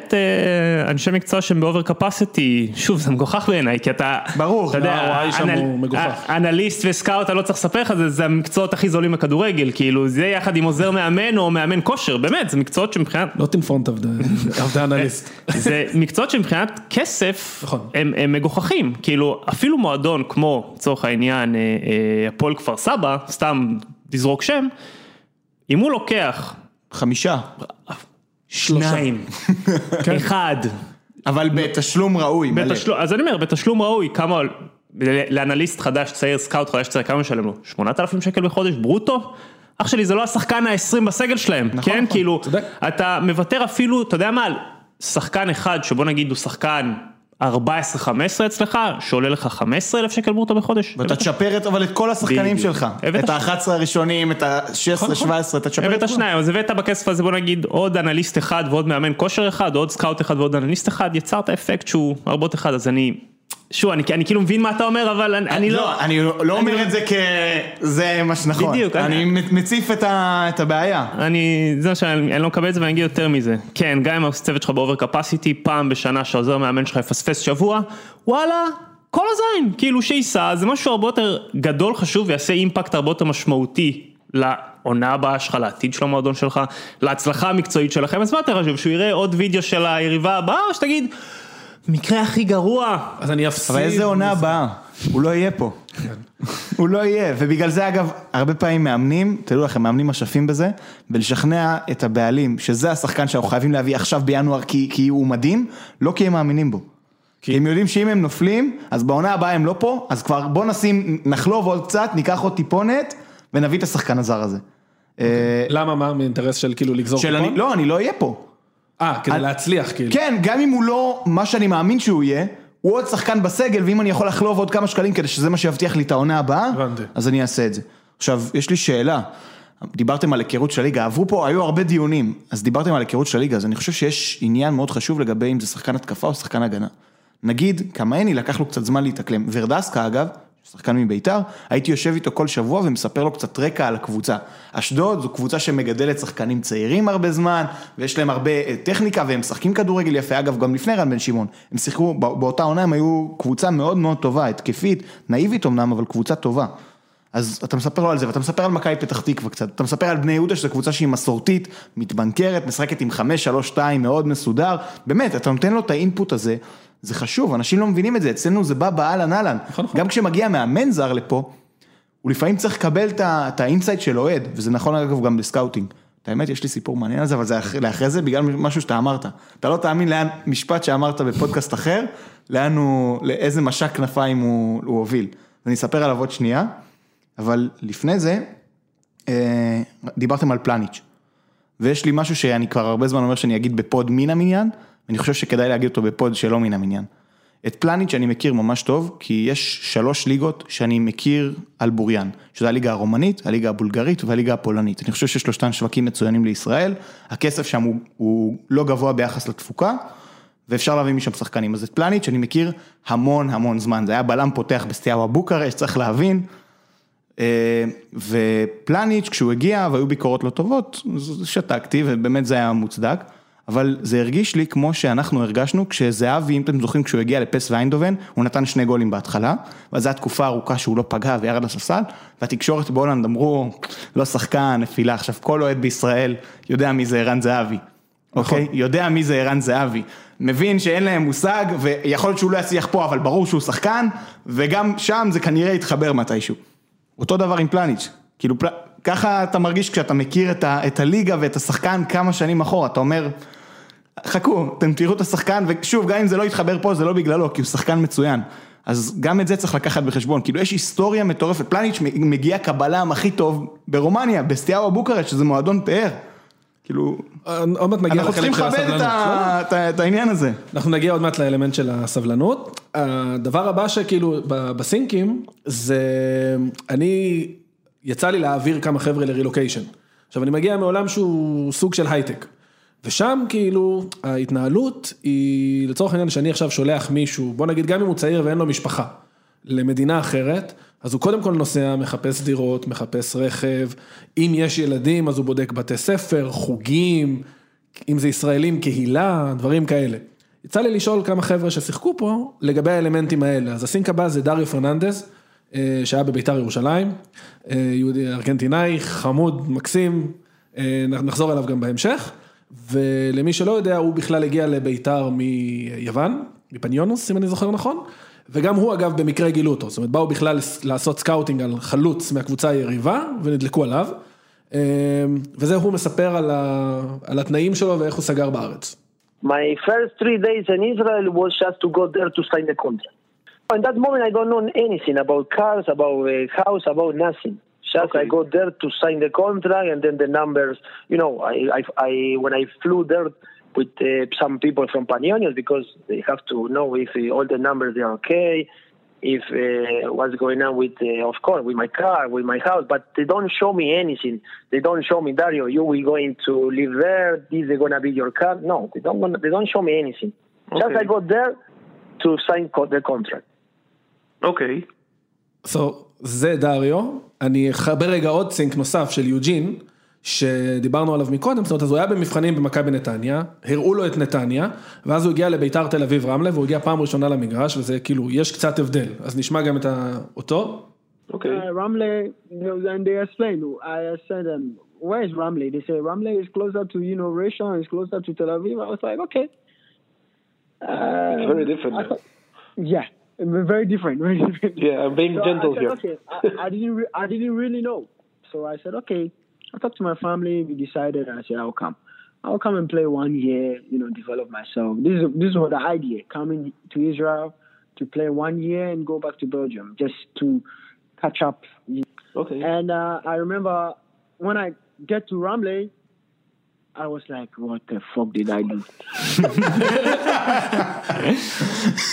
אנשי מקצוע שהם באובר קפסיטי, שוב זה מגוחך בעיניי, כי אתה, ברור, אתה יודע, אנל- מגוחך. אנליסט וסקאוט, אני לא צריך לספר לך, זה, זה המקצועות הכי זולים בכדורגל, כאילו זה יחד עם עוזר מאמן או מאמן כושר, באמת, זה מקצועות שמבחינת, לא תנפון את האנליסט. זה מקצועות שמבחינת כסף, נכון. הם, הם מגוחכים, כאילו אפילו מועדון כמו לצורך העניין אה, אה, הפועל כפר סבא, סתם תזרוק שם, אם הוא לוקח חמישה. שניים, אחד, אבל בתשלום ראוי, מלא. בתשלום, אז אני אומר, בתשלום ראוי, כמה, לאנליסט חדש, צעיר, סקאוט חדש, צעיר, כמה משלם לו? 8,000 שקל בחודש ברוטו? אח שלי, זה לא השחקן ה-20 בסגל שלהם, נכון, כן? נכון, כאילו, צודק. אתה מוותר אפילו, אתה יודע מה, על שחקן אחד, שבוא נגיד הוא שחקן 14-15 אצלך, שעולה לך 15,000 שקל ברוטו בחודש. ואתה תשפר את, אבל את כל השחקנים. שלך. את ש- ה-11 הראשונים, את ה-16-17, אתה תשפר את הבאת. שניים, אז הבאת בכסף הזה בוא נגיד עוד אנליסט אחד ועוד מאמן כושר אחד, עוד scout אחד ועוד אנליסט אחד, יצרת אפקט שהוא הרבה יותר אחד, אז אני, שוב, אני, אני כאילו מבין מה אתה אומר, אבל אני, אני לא, לא, אני לא אומר את זה כ... זה מה שנכון. בדיוק, אני אני- מציף את ה- את הבעיה. אני, זה מה שאני אני לא מקבל את זה ואני אגיד יותר מזה. כן, גם אם הצוות שלך ב over capacity, פעם בשנה שהעוזר מאמן שלך יפספס שבוע, וואלה, כל הזין, כאילו שייסע, זה משהו הרבה יותר גדול, חשוב ויעשה אימפקט הרבה יותר משמעותי. לעונה הבאה שלך, לעתיד של המועדון שלך, להצלחה המקצועית שלכם, אז מה יותר חשוב, שהוא יראה עוד וידאו של היריבה הבאה, או שתגיד, מקרה הכי גרוע, אז אני אפסיד. אבל איזה עונה הבאה? הוא לא יהיה פה. הוא לא יהיה, ובגלל זה אגב, הרבה פעמים מאמנים, תדעו לכם, מאמנים אשפים בזה, ולשכנע את הבעלים שזה השחקן שאנחנו חייבים להביא עכשיו בינואר כי, כי הוא מדהים, לא כי הם מאמינים בו. כי הם יודעים שאם הם נופלים, אז בעונה הבאה הם לא פה, אז כבר בוא נשים, נחלוב עוד קצת, ניקח עוד טיפונת, ונביא את השחקן הזר הזה. אה, למה, מה, מאינטרס של כאילו לגזור קופון? לא, אני לא אהיה פה. אה, כדי להצליח כאילו. כן, גם אם הוא לא מה שאני מאמין שהוא יהיה, הוא עוד שחקן בסגל, ואם אני יכול לחלוב עוד כמה שקלים כדי שזה מה שיבטיח לי את העונה הבאה, הבנתי. אז אני אעשה את זה. עכשיו, יש לי שאלה, דיברתם על היכרות של הליגה, עברו פה, היו הרבה דיונים, אז דיברתם על היכרות של הליגה, אז אני חושב שיש עניין מאוד חשוב לגבי אם זה שחקן התקפה או שחקן הגנה. נגיד, קמאני לקח לו קצת זמן להתאקלם, ורדסקה אגב, שחקן מביתר, הייתי יושב איתו כל שבוע ומספר לו קצת רקע על הקבוצה. אשדוד זו קבוצה שמגדלת שחקנים צעירים הרבה זמן, ויש להם הרבה אה, טכניקה והם משחקים כדורגל יפה, אגב גם לפני רן בן שמעון, הם שיחקו, בא- באותה עונה הם היו קבוצה מאוד מאוד טובה, התקפית, נאיבית אמנם, אבל קבוצה טובה. אז אתה מספר לו על זה, ואתה מספר על מכבי פתח תקווה קצת, אתה מספר על בני יהודה שזו קבוצה שהיא מסורתית, מתבנקרת, משחקת עם 5-3-2 מאוד מסודר, באמת, אתה נותן לו את ה input הזה, זה חשוב, אנשים לא מבינים את זה, אצלנו זה בא באהלן אהלן, נכון, נכון. גם כשמגיע מאמן זר לפה, הוא לפעמים צריך לקבל את ה insight של אוהד, וזה נכון אגב גם ב scouting. את האמת, יש לי סיפור מעניין על זה, אבל זה אח- לאחרי זה בגלל משהו שאתה אמרת. אתה לא תאמין לאן, משפט שאמרת בפודקאסט אחר, לאן הוא, לאיזה משק כנפיים הוא, הוא הוביל. אני אספר עליו עוד שנייה, אבל לפני זה, אה, דיברתם על פלניץ'. ויש לי משהו שאני כבר הרבה זמן אומר שאני אגיד בפוד מן המניין, ואני חושב שכדאי להגיד אותו בפוד שלא מן המניין. את פלניץ' אני מכיר ממש טוב, כי יש שלוש ליגות שאני מכיר על בוריין, שזה הליגה הרומנית, הליגה הבולגרית והליגה הפולנית. אני חושב ששלושתן שווקים מצוינים לישראל, הכסף שם הוא, הוא לא גבוה ביחס לתפוקה, ואפשר להביא משם שחקנים. אז את פלניץ' אני מכיר המון המון זמן, זה היה בלם פותח בסטיאבה בוקרשט, צריך להבין. אה, ופלניץ' כשהוא הגיע והיו ביקורות לא טובות, שתקתי ובאמת זה היה מוצדק, אבל זה הרגיש לי כמו שאנחנו הרגשנו כשזהבי, אם אתם זוכרים, כשהוא הגיע לפס ואיינדובן, הוא נתן שני גולים בהתחלה, ואז זו הייתה תקופה ארוכה שהוא לא פגע וירד לספסל, והתקשורת בהולנד אמרו, לא שחקן, נפילה, עכשיו כל אוהד בישראל יודע מי זה ערן זהבי. אוקיי? יודע מי זה ערן זהבי. מבין שאין להם מושג, ויכול להיות שהוא לא יצליח פה, אבל ברור שהוא שחקן, וגם שם זה כנראה יתחבר מתישהו. אותו דבר עם פלניץ', כאילו פל... ככה אתה מרגיש כשאתה מכיר את, ה... את הליגה ואת השחקן כמה שנים אחורה, אתה אומר, חכו, אתם תראו את השחקן, ושוב, גם אם זה לא יתחבר פה, זה לא בגללו, כי הוא שחקן מצוין. אז גם את זה צריך לקחת בחשבון, כאילו יש היסטוריה מטורפת, פלניץ' מגיע כבלם הכי טוב ברומניה, בסטיאבה בוקרשט, שזה מועדון פאר. כאילו, עוד מעט נגיע אנחנו צריכים לכבד את, העניין הזה. אנחנו נגיע עוד מעט לאלמנט של הסבלנות. הדבר הבא שכאילו בסינקים, זה אני, יצא לי להעביר כמה חבר'ה לרילוקיישן. עכשיו אני מגיע מעולם שהוא סוג של הייטק. ושם כאילו ההתנהלות היא לצורך העניין שאני עכשיו שולח מישהו, בוא נגיד גם אם הוא צעיר ואין לו משפחה, למדינה אחרת, אז הוא קודם כל נוסע, מחפש דירות, מחפש רכב, אם יש ילדים אז הוא בודק בתי ספר, חוגים, אם זה ישראלים, קהילה, דברים כאלה. יצא לי לשאול כמה חבר'ה ששיחקו פה לגבי האלמנטים האלה, אז הסינק הבא זה דריו פרננדז, אה, שהיה בביתר ירושלים, אה, יהודי ארגנטינאי, חמוד, מקסים, אה, נחזור אליו גם בהמשך, ולמי שלא יודע, הוא בכלל הגיע לביתר מיוון, מפניוניוס, אם אני זוכר נכון, וגם הוא אגב במקרה גילו אותו, זאת אומרת באו בכלל לעשות scouting על חלוץ מהקבוצה היריבה, ונדלקו עליו, אה, וזה הוא מספר על, ה... על התנאים שלו ואיך הוא סגר בארץ. My first three days in Israel was just to go there to sign the contract. In that moment, I don't know anything about cars, about uh, house, about nothing. Just I go there to sign the contract, and then the numbers. You know, I, I, I when I flew there with uh, some people from Panionios because they have to know if uh, all the numbers are okay, if uh, what's going on with, uh, of course, with my car, with my house. But they don't show me anything. They don't show me Dario. You will going to live there. This is gonna be your car. No, they don't. They don't show me anything. Just I go there to sign co- the contract. אוקיי. So, זה דריו, אני אחבר רגע עוד סינק נוסף של יוג'ין, שדיברנו עליו מקודם, זאת אומרת, אז הוא היה במבחנים במכבי נתניה, הראו לו את נתניה, ואז הוא הגיע לביתר תל אביב רמלה, והוא הגיע פעם ראשונה למגרש, וזה כאילו, יש קצת הבדל, אז נשמע גם את ה... אותו. אוקיי. Uh, Ramle, you know, and they explained. I said, um, where is Ramle? They said Ramle is closer to you know Rishon, is closer to Tel Aviv. I was like, okay. Uh, It's very different. Thought- yeah, Very different. Very different. Yeah, I'm being so gentle said, here. Okay, I, I didn't. Re- I didn't really know. So I said, okay. I talked to my family. We decided. I said, I'll come. I'll come and play one year. You know, develop myself. This is this was the idea. Coming to Israel to play one year and go back to Belgium just to catch up. Okay. And uh, I remember when I get to Ramley, I was like, what the fuck did I do?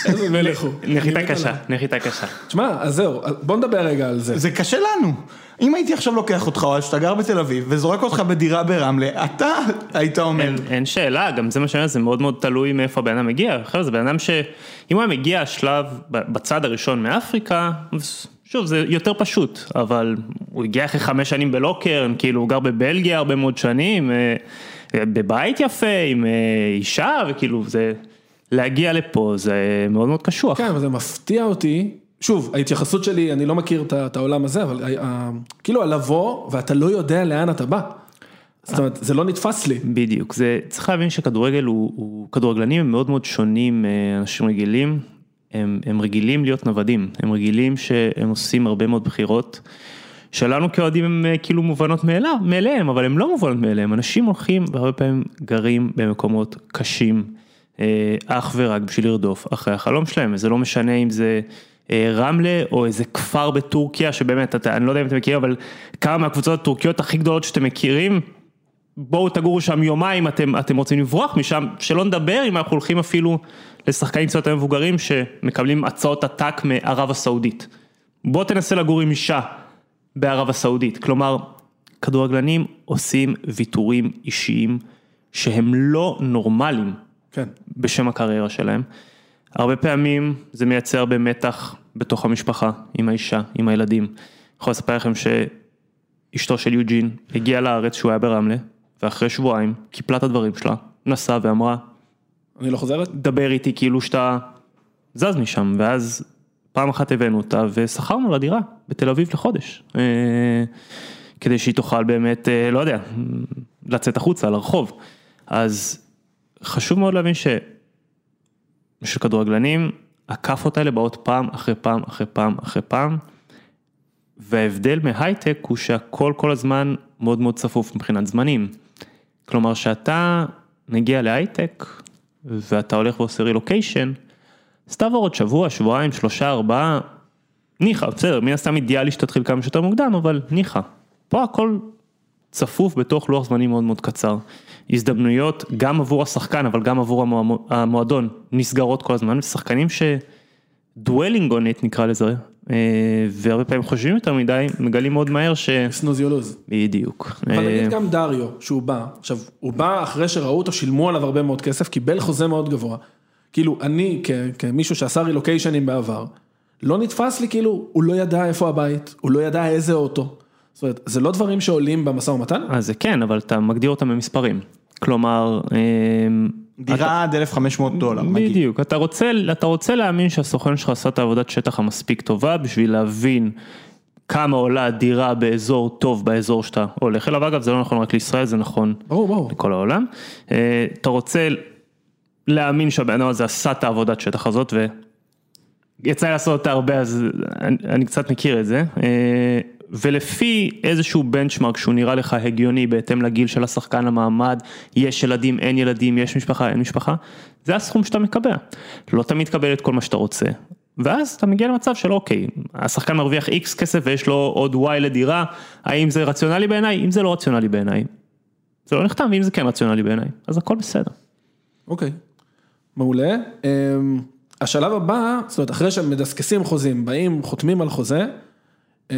איזה מלך הוא. נחיתה קשה, נחיתה קשה. תשמע, אז זהו, בוא נדבר רגע על זה. זה קשה לנו. אם הייתי עכשיו לוקח אותך, או שאתה גר בתל אביב, וזורק אותך בדירה ברמלה, אתה היית אומר, אין, אין שאלה, גם זה מה שאני אומר, זה מאוד מאוד תלוי מאיפה הבן אדם מגיע, אחרי זה בן אדם שאם הוא היה מגיע שלב ב- בצד הראשון מאפריקה, שוב, זה יותר פשוט, אבל הוא הגיע אחרי חמש שנים בלוקרן, כאילו הוא גר בבלגיה הרבה מאוד שנים, אה, בבית יפה, עם אה, אישה, וכאילו זה, להגיע לפה זה מאוד מאוד קשוח. כן, אבל זה מפתיע אותי, שוב, ההתייחסות שלי, אני לא מכיר את העולם הזה, אבל ה- ה- כאילו הלבוא ואתה לא יודע לאן אתה בא. זאת אומרת, זה לא נתפס לי. בדיוק, זה, צריך להבין שכדורגל הוא, הוא, כדורגלנים הם מאוד מאוד שונים מאנשים רגילים, הם, הם רגילים להיות נוודים, הם רגילים שהם עושים הרבה מאוד בחירות, שלנו כאוהדים הם אה, כאילו מובנות מאליהם, אבל הם לא מובנות מאליהם, אנשים הולכים והרבה פעמים גרים במקומות קשים, אה, אך ורק בשביל לרדוף אחרי החלום שלהם, וזה לא משנה אם זה... אה, רמלה או איזה כפר בטורקיה שבאמת, אתה, אני לא יודע אם אתם מכירים, אבל כמה מהקבוצות הטורקיות הכי גדולות שאתם מכירים, בואו תגורו שם יומיים, אתם, אתם רוצים לברוח משם, שלא נדבר אם אנחנו הולכים אפילו לשחקנים קצת מבוגרים שמקבלים הצעות עתק מערב הסעודית. בוא תנסה לגור עם אישה בערב הסעודית, כלומר, כדורגלנים עושים ויתורים אישיים שהם לא נורמליים כן. בשם הקריירה שלהם. הרבה פעמים זה מייצר הרבה מתח בתוך המשפחה, עם האישה, עם הילדים. אני יכול לספר לכם שאשתו של יוג'ין הגיעה לארץ שהוא היה ברמלה, ואחרי שבועיים קיפלה את הדברים שלה, נסעה ואמרה, אני לא חוזרת? דבר איתי כאילו שאתה זז משם, ואז פעם אחת הבאנו אותה ושכרנו לה דירה בתל אביב לחודש, אה, כדי שהיא תוכל באמת, אה, לא יודע, לצאת החוצה לרחוב. אז חשוב מאוד להבין ש... של כדורגלנים, הכאפות האלה באות פעם אחרי פעם אחרי פעם אחרי פעם, וההבדל מהייטק הוא שהכל כל הזמן מאוד מאוד צפוף מבחינת זמנים. כלומר שאתה מגיע להייטק ואתה הולך ועושה רילוקיישן, תעבור עוד שבוע, שבועיים, שלושה, ארבעה, ניחא, בסדר, מן הסתם אידיאלי שתתחיל כמה שיותר מוקדם, אבל ניחא. פה הכל צפוף בתוך לוח זמנים מאוד מאוד קצר. הזדמנויות גם עבור השחקן, אבל גם עבור המוע- המועדון, נסגרות כל הזמן, שחקנים ש... דואלינג on it נקרא לזה, אה, והרבה פעמים חושבים יותר מדי, מגלים מאוד מהר ש... סנוז יולוז. בדיוק. אבל אה, נגיד גם דריו, שהוא בא, עכשיו, הוא בא אחרי שראו אותו, שילמו עליו הרבה מאוד כסף, קיבל חוזה מאוד גבוה. כאילו, אני, כ- כמישהו שעשה רילוקיישנים בעבר, לא נתפס לי כאילו, הוא לא ידע איפה הבית, הוא לא ידע איזה אוטו. זאת אומרת, זה לא דברים שעולים במשא ומתן? אז זה כן, אבל אתה מגדיר אותם במספרים. כלומר, אה, דירה עד 1,500 דולר, נגיד. בדיוק, אתה רוצה, אתה רוצה להאמין שהסוכן שלך עשה את העבודת שטח המספיק טובה בשביל להבין כמה עולה דירה באזור טוב באזור שאתה הולך אליו, אגב זה לא נכון רק לישראל, זה נכון ברור, ברור. לכל העולם. אה, אתה רוצה להאמין שהבן אדם הזה עשה את העבודת שטח הזאת ויצא לעשות אותה הרבה אז אני, אני קצת מכיר את זה. אה, ולפי איזשהו בנצ'מרק שהוא נראה לך הגיוני בהתאם לגיל של השחקן המעמד, יש ילדים, אין ילדים, יש משפחה, אין משפחה, זה הסכום שאתה מקבע. לא תמיד תקבל את כל מה שאתה רוצה. ואז אתה מגיע למצב של אוקיי, השחקן מרוויח איקס כסף ויש לו עוד וואי לדירה, האם זה רציונלי בעיניי? אם זה לא רציונלי בעיניי, זה לא נחתם, ואם זה כן רציונלי בעיניי, אז הכל בסדר. אוקיי, מעולה. אמ, השלב הבא, זאת אומרת, אחרי שהם מדסקסים חוזים, באים, חותמים על חוזה, אמ,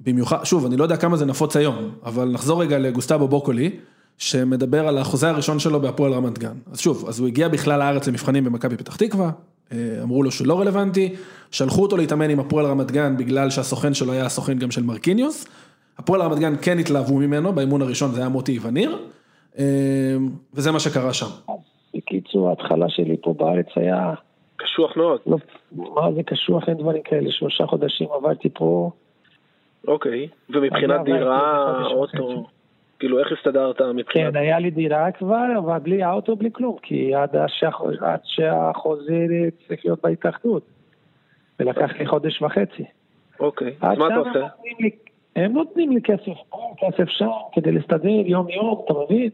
במיוחד, שוב, אני לא יודע כמה זה נפוץ היום, אבל נחזור רגע לגוסטבו בוקולי, שמדבר על החוזה הראשון שלו בהפועל רמת גן. אז שוב, אז הוא הגיע בכלל לארץ למבחנים במכבי פתח תקווה, אה, אמרו לו שהוא לא רלוונטי, שלחו אותו להתאמן עם הפועל רמת גן בגלל שהסוכן שלו היה הסוכן גם של מרקיניוס. הפועל רמת גן כן התלהבו ממנו, באימון הראשון זה היה מוטי איווניר, אמ, וזה מה שקרה שם. בקיצור, ההתחלה שלי פה בארץ היה, קשוח מאוד. לא, מה זה קשוח, אין דברים כאלה, שלושה חודשים עברתי פה, אוקיי. ומבחינת דירה, אוטו. כאילו איך הסתדרת מבחינת... כן, היה לי דירה כבר, אבל בלי האוטו, בלי כלום, כי עד, שהח- עד שהחוזה צריך להיות בהתאחדות. ולקח לי חודש וחצי. אוקיי. אז מה אתה עושה? הם נותנים לי- הם נותנים לי כסף פה, כסף שם, כדי להסתדר יום יום, אתה מבין?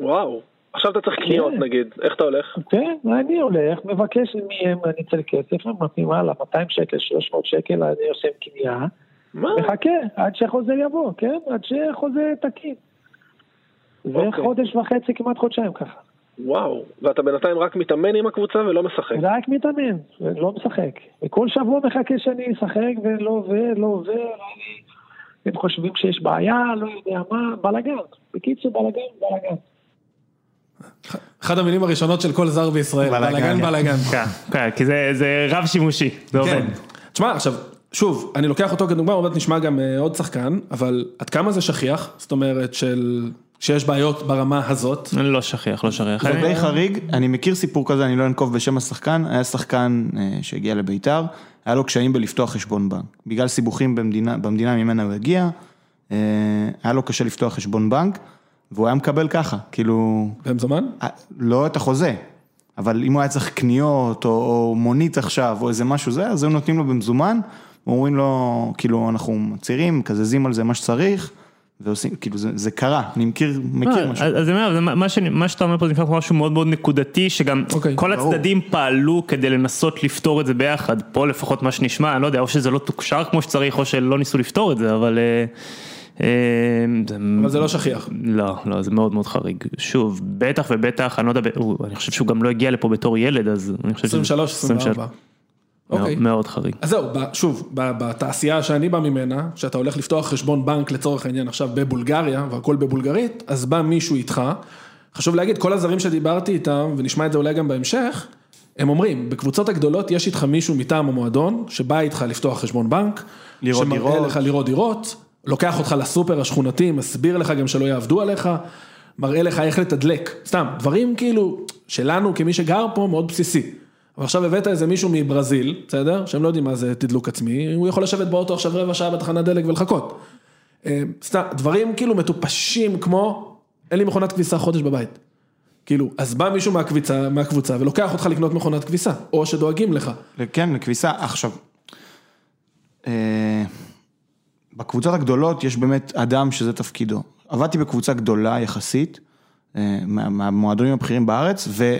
וואו. עכשיו אתה צריך קניות כן. נגיד, איך אתה הולך? כן, אני הולך, מבקש מהם, אני צריך כסף, הם נותנים הלאה, 200 שקל, 300 שקל, אני עושה קנייה, מה? מחכה עד שהחוזה יבוא, כן? עד שהחוזה תקין. זה אוקיי. חודש וחצי, כמעט חודשיים ככה. וואו. ואתה בינתיים רק מתאמן עם הקבוצה ולא משחק. רק מתאמן, לא משחק. וכל שבוע מחכה שאני אשחק ולא עובר, לא עובר, אני- הם חושבים שיש בעיה, לא יודע מה, בלאגן. בקיצור, בלאגן, בלאגן. אחת המילים הראשונות של כל זר בישראל, בלאגן. בלאגן בלאגן. כן, כן, כי זה, זה רב שימושי, זה עובד. כן. תשמע, עכשיו, שוב, אני לוקח אותו כדוגמה, עוד מעט נשמע גם אה, עוד שחקן, אבל עד כמה זה שכיח? זאת אומרת של... שיש בעיות ברמה הזאת. לא שכיח, לא שכיח. זה אני- די חריג, אני מכיר סיפור כזה, אני לא אנקוב בשם השחקן, היה שחקן אה, שהגיע לביתר, היה לו קשיים בלפתוח חשבון בנק. בגלל סיבוכים במדינה, במדינה ממנה הוא הגיע, אה, היה לו קשה לפתוח חשבון בנק, והוא היה מקבל ככה, כאילו, במזומן? אה, לא את החוזה, אבל אם הוא היה צריך קניות, או, או מונית עכשיו, או איזה משהו זה, אז היו נותנים לו במזומן, אומרים לו, כאילו, אנחנו מצהירים, מקזזים על זה מה שצריך, ועושים, כאילו, זה, זה קרה, אני מכיר, מכיר לא, משהו. אז אני אומר, זה מה- מה שאני- מה שאתה אומר פה זה נקרא משהו מאוד מאוד נקודתי, שגם אוקיי, כל ברור. הצדדים פעלו כדי לנסות לפתור את זה ביחד, פה לפחות מה שנשמע, אני לא יודע, או שזה לא תוקשר כמו שצריך, או שלא ניסו לפתור את זה, אבל... אה, אה, זה- אבל זה לא שכיח. לא, לא, זה מאוד מאוד חריג. שוב, בטח ובטח, אני לא יודע, אני חושב שהוא גם לא הגיע לפה בתור ילד, אז אני חושב... שזה- 23, 24. אוקיי. מאוד- חריג. אז זהו, ב- שוב, ב- בתעשייה שאני בא ממנה, שאתה הולך לפתוח חשבון בנק לצורך העניין עכשיו בבולגריה, והכל בבולגרית, אז בא מישהו איתך, חשוב להגיד, כל הזרים שדיברתי איתם, ונשמע את זה אולי גם בהמשך, הם אומרים, בקבוצות הגדולות יש איתך מישהו מטעם המועדון, שבא איתך לפתוח חשבון בנק, לראות שמראה דירות. לך לראות דירות, לוקח אותך לסופר השכונתי, מסביר לך גם שלא יעבדו עליך, מראה לך איך לתדלק, סתם, דברים כאילו, שלנו כמי שגר פה מאוד בסיסי. אבל עכשיו הבאת איזה מישהו מברזיל, בסדר? שהם לא יודעים מה זה תדלוק עצמי, הוא יכול לשבת באוטו עכשיו רבע שעה בתחנת דלק ולחכות. אה, סתם, דברים כאילו מטופשים כמו, אין לי מכונת כביסה חודש בבית. כאילו, אז בא מישהו מהקביצה, מהקבוצה ולוקח אותך לקנות מכונת כביסה, או שדואגים לך. כן, לכביסה. עכשיו, אה, בקבוצות הגדולות יש באמת אדם שזה תפקידו. עבדתי בקבוצה גדולה יחסית, אה, מה- מהמועדונים הבכירים בארץ, ו-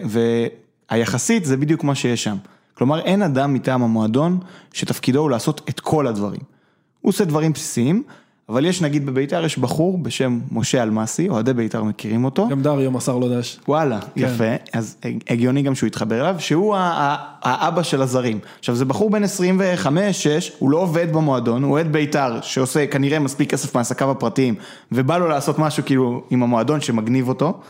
והיחסית זה בדיוק מה שיש שם. כלומר, אין אדם מטעם המועדון שתפקידו הוא לעשות את כל הדברים. הוא עושה דברים בסיסיים, אבל יש נגיד בביתר, יש בחור בשם משה אלמסי, אוהדי ביתר מכירים אותו. גם דריו מסר לו דש. וואלה, יפה, אז הגיוני גם שהוא יתחבר אליו, שהוא האבא של הזרים. עכשיו זה בחור בן 25-6, הוא לא עובד במועדון, הוא אוהד בית"ר, שעושה כנראה מספיק כסף מעסקיו הפרטיים, ובא לו לעשות משהו כאילו עם המועדון שמגניב אותו,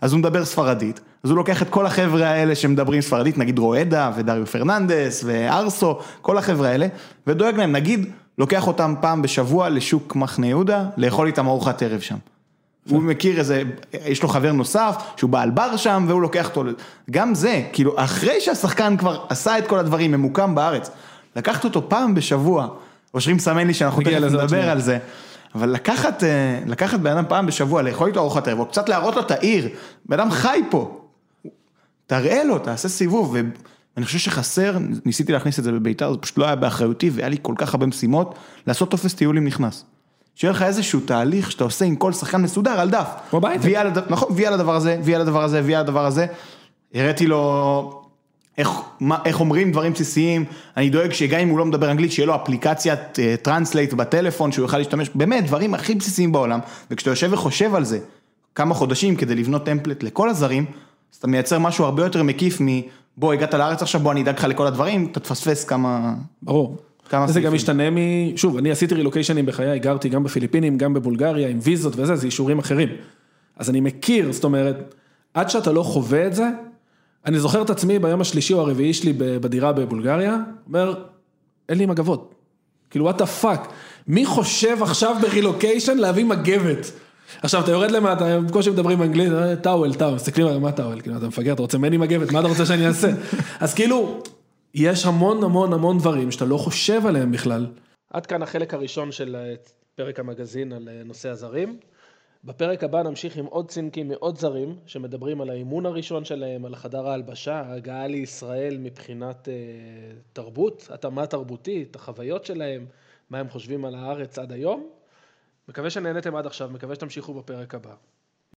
אז הוא מדבר ספרדית, אז הוא לוקח את כל החבר'ה האלה שמדברים ספרדית, נגיד רואדה ודריו פרננדס וארסו, כל החבר'ה האלה, ודואג להם, נגיד, לוקח אותם פעם בשבוע לשוק מחנה יהודה, לאכול איתם ארוחת ערב שם. הוא מכיר איזה, יש לו חבר נוסף, שהוא בעל בר שם, והוא לוקח אותו, גם זה, כאילו, אחרי שהשחקן כבר עשה את כל הדברים, ממוקם בארץ, לקחת אותו פעם בשבוע, אושרי מסמן לי שאנחנו תכף נדבר. על זה, אבל לקחת, אה, לקחת בן אדם פעם בשבוע, לאכול איתו ארוחת ערב, או קצת להראות לו את העיר, בן אדם חי פה, תראה לו, תעשה סיבוב, ואני חושב שחסר, ניסיתי להכניס את זה בביתר, זה פשוט לא היה באחריותי, והיה לי כל כך הרבה משימות, לעשות טופס טיולים נכנס. שיהיה לך איזשהו תהליך שאתה עושה עם כל שחקן מסודר על דף. כמו בהייטק. נכון, וי על הדבר הזה, וי על הדבר הזה, וי על הדבר הזה. הראיתי לו איך, מה, איך אומרים דברים בסיסיים, אני דואג שגם אם הוא לא מדבר אנגלית, שיהיה לו אפליקציית translate בטלפון, שהוא יוכל להשתמש, באמת, דברים הכי בסיסיים בעולם, וכשאתה יושב וחושב על זה כמה חודשים כדי לבנות template לכל הזרים, אז אתה מייצר משהו הרבה יותר מקיף מבוא, הגעת לארץ עכשיו, בוא אני אדאג לך לכל הדברים, אתה תפספס כמה... ברור. כמה זה גם. משתנה מ... שוב, אני עשיתי רילוקיישנים בחיי, גרתי גם בפיליפינים, גם בבולגריה, עם ויזות וזה, זה אישורים אחרים. אז אני מכיר, זאת אומרת, עד שאתה לא חווה את זה, אני זוכר את עצמי ביום השלישי או הרביעי שלי בדירה בבולגריה, אומר, אין לי מגבות. כאילו, what the fuck, מי חושב עכשיו ברילוקיישן להביא מגבת? עכשיו, אתה יורד למטה, הם בקושי מדברים אנגלית, אה, טאוול, טאוול, מסתכלים עליהם, מה טאוול? כאילו, אתה מפגר, אתה רוצה ממני מגבת, מה אתה רוצה שאני אעשה? אז כאילו, יש המון המון המון דברים שאתה לא חושב עליהם בכלל. עד כאן החלק הראשון של אה, פרק המגזין על אה, נושא הזרים. בפרק הבא נמשיך עם עוד צינקים מעוד זרים, שמדברים על האימון הראשון שלהם, על חדר ההלבשה, ההגעה לישראל מבחינת אה, תרבות, התאמה תרבותית, החוויות שלהם, מה הם חושבים על הארץ עד היום. מקווה שנהנתם עד עכשיו, מקווה שתמשיכו בפרק הבא.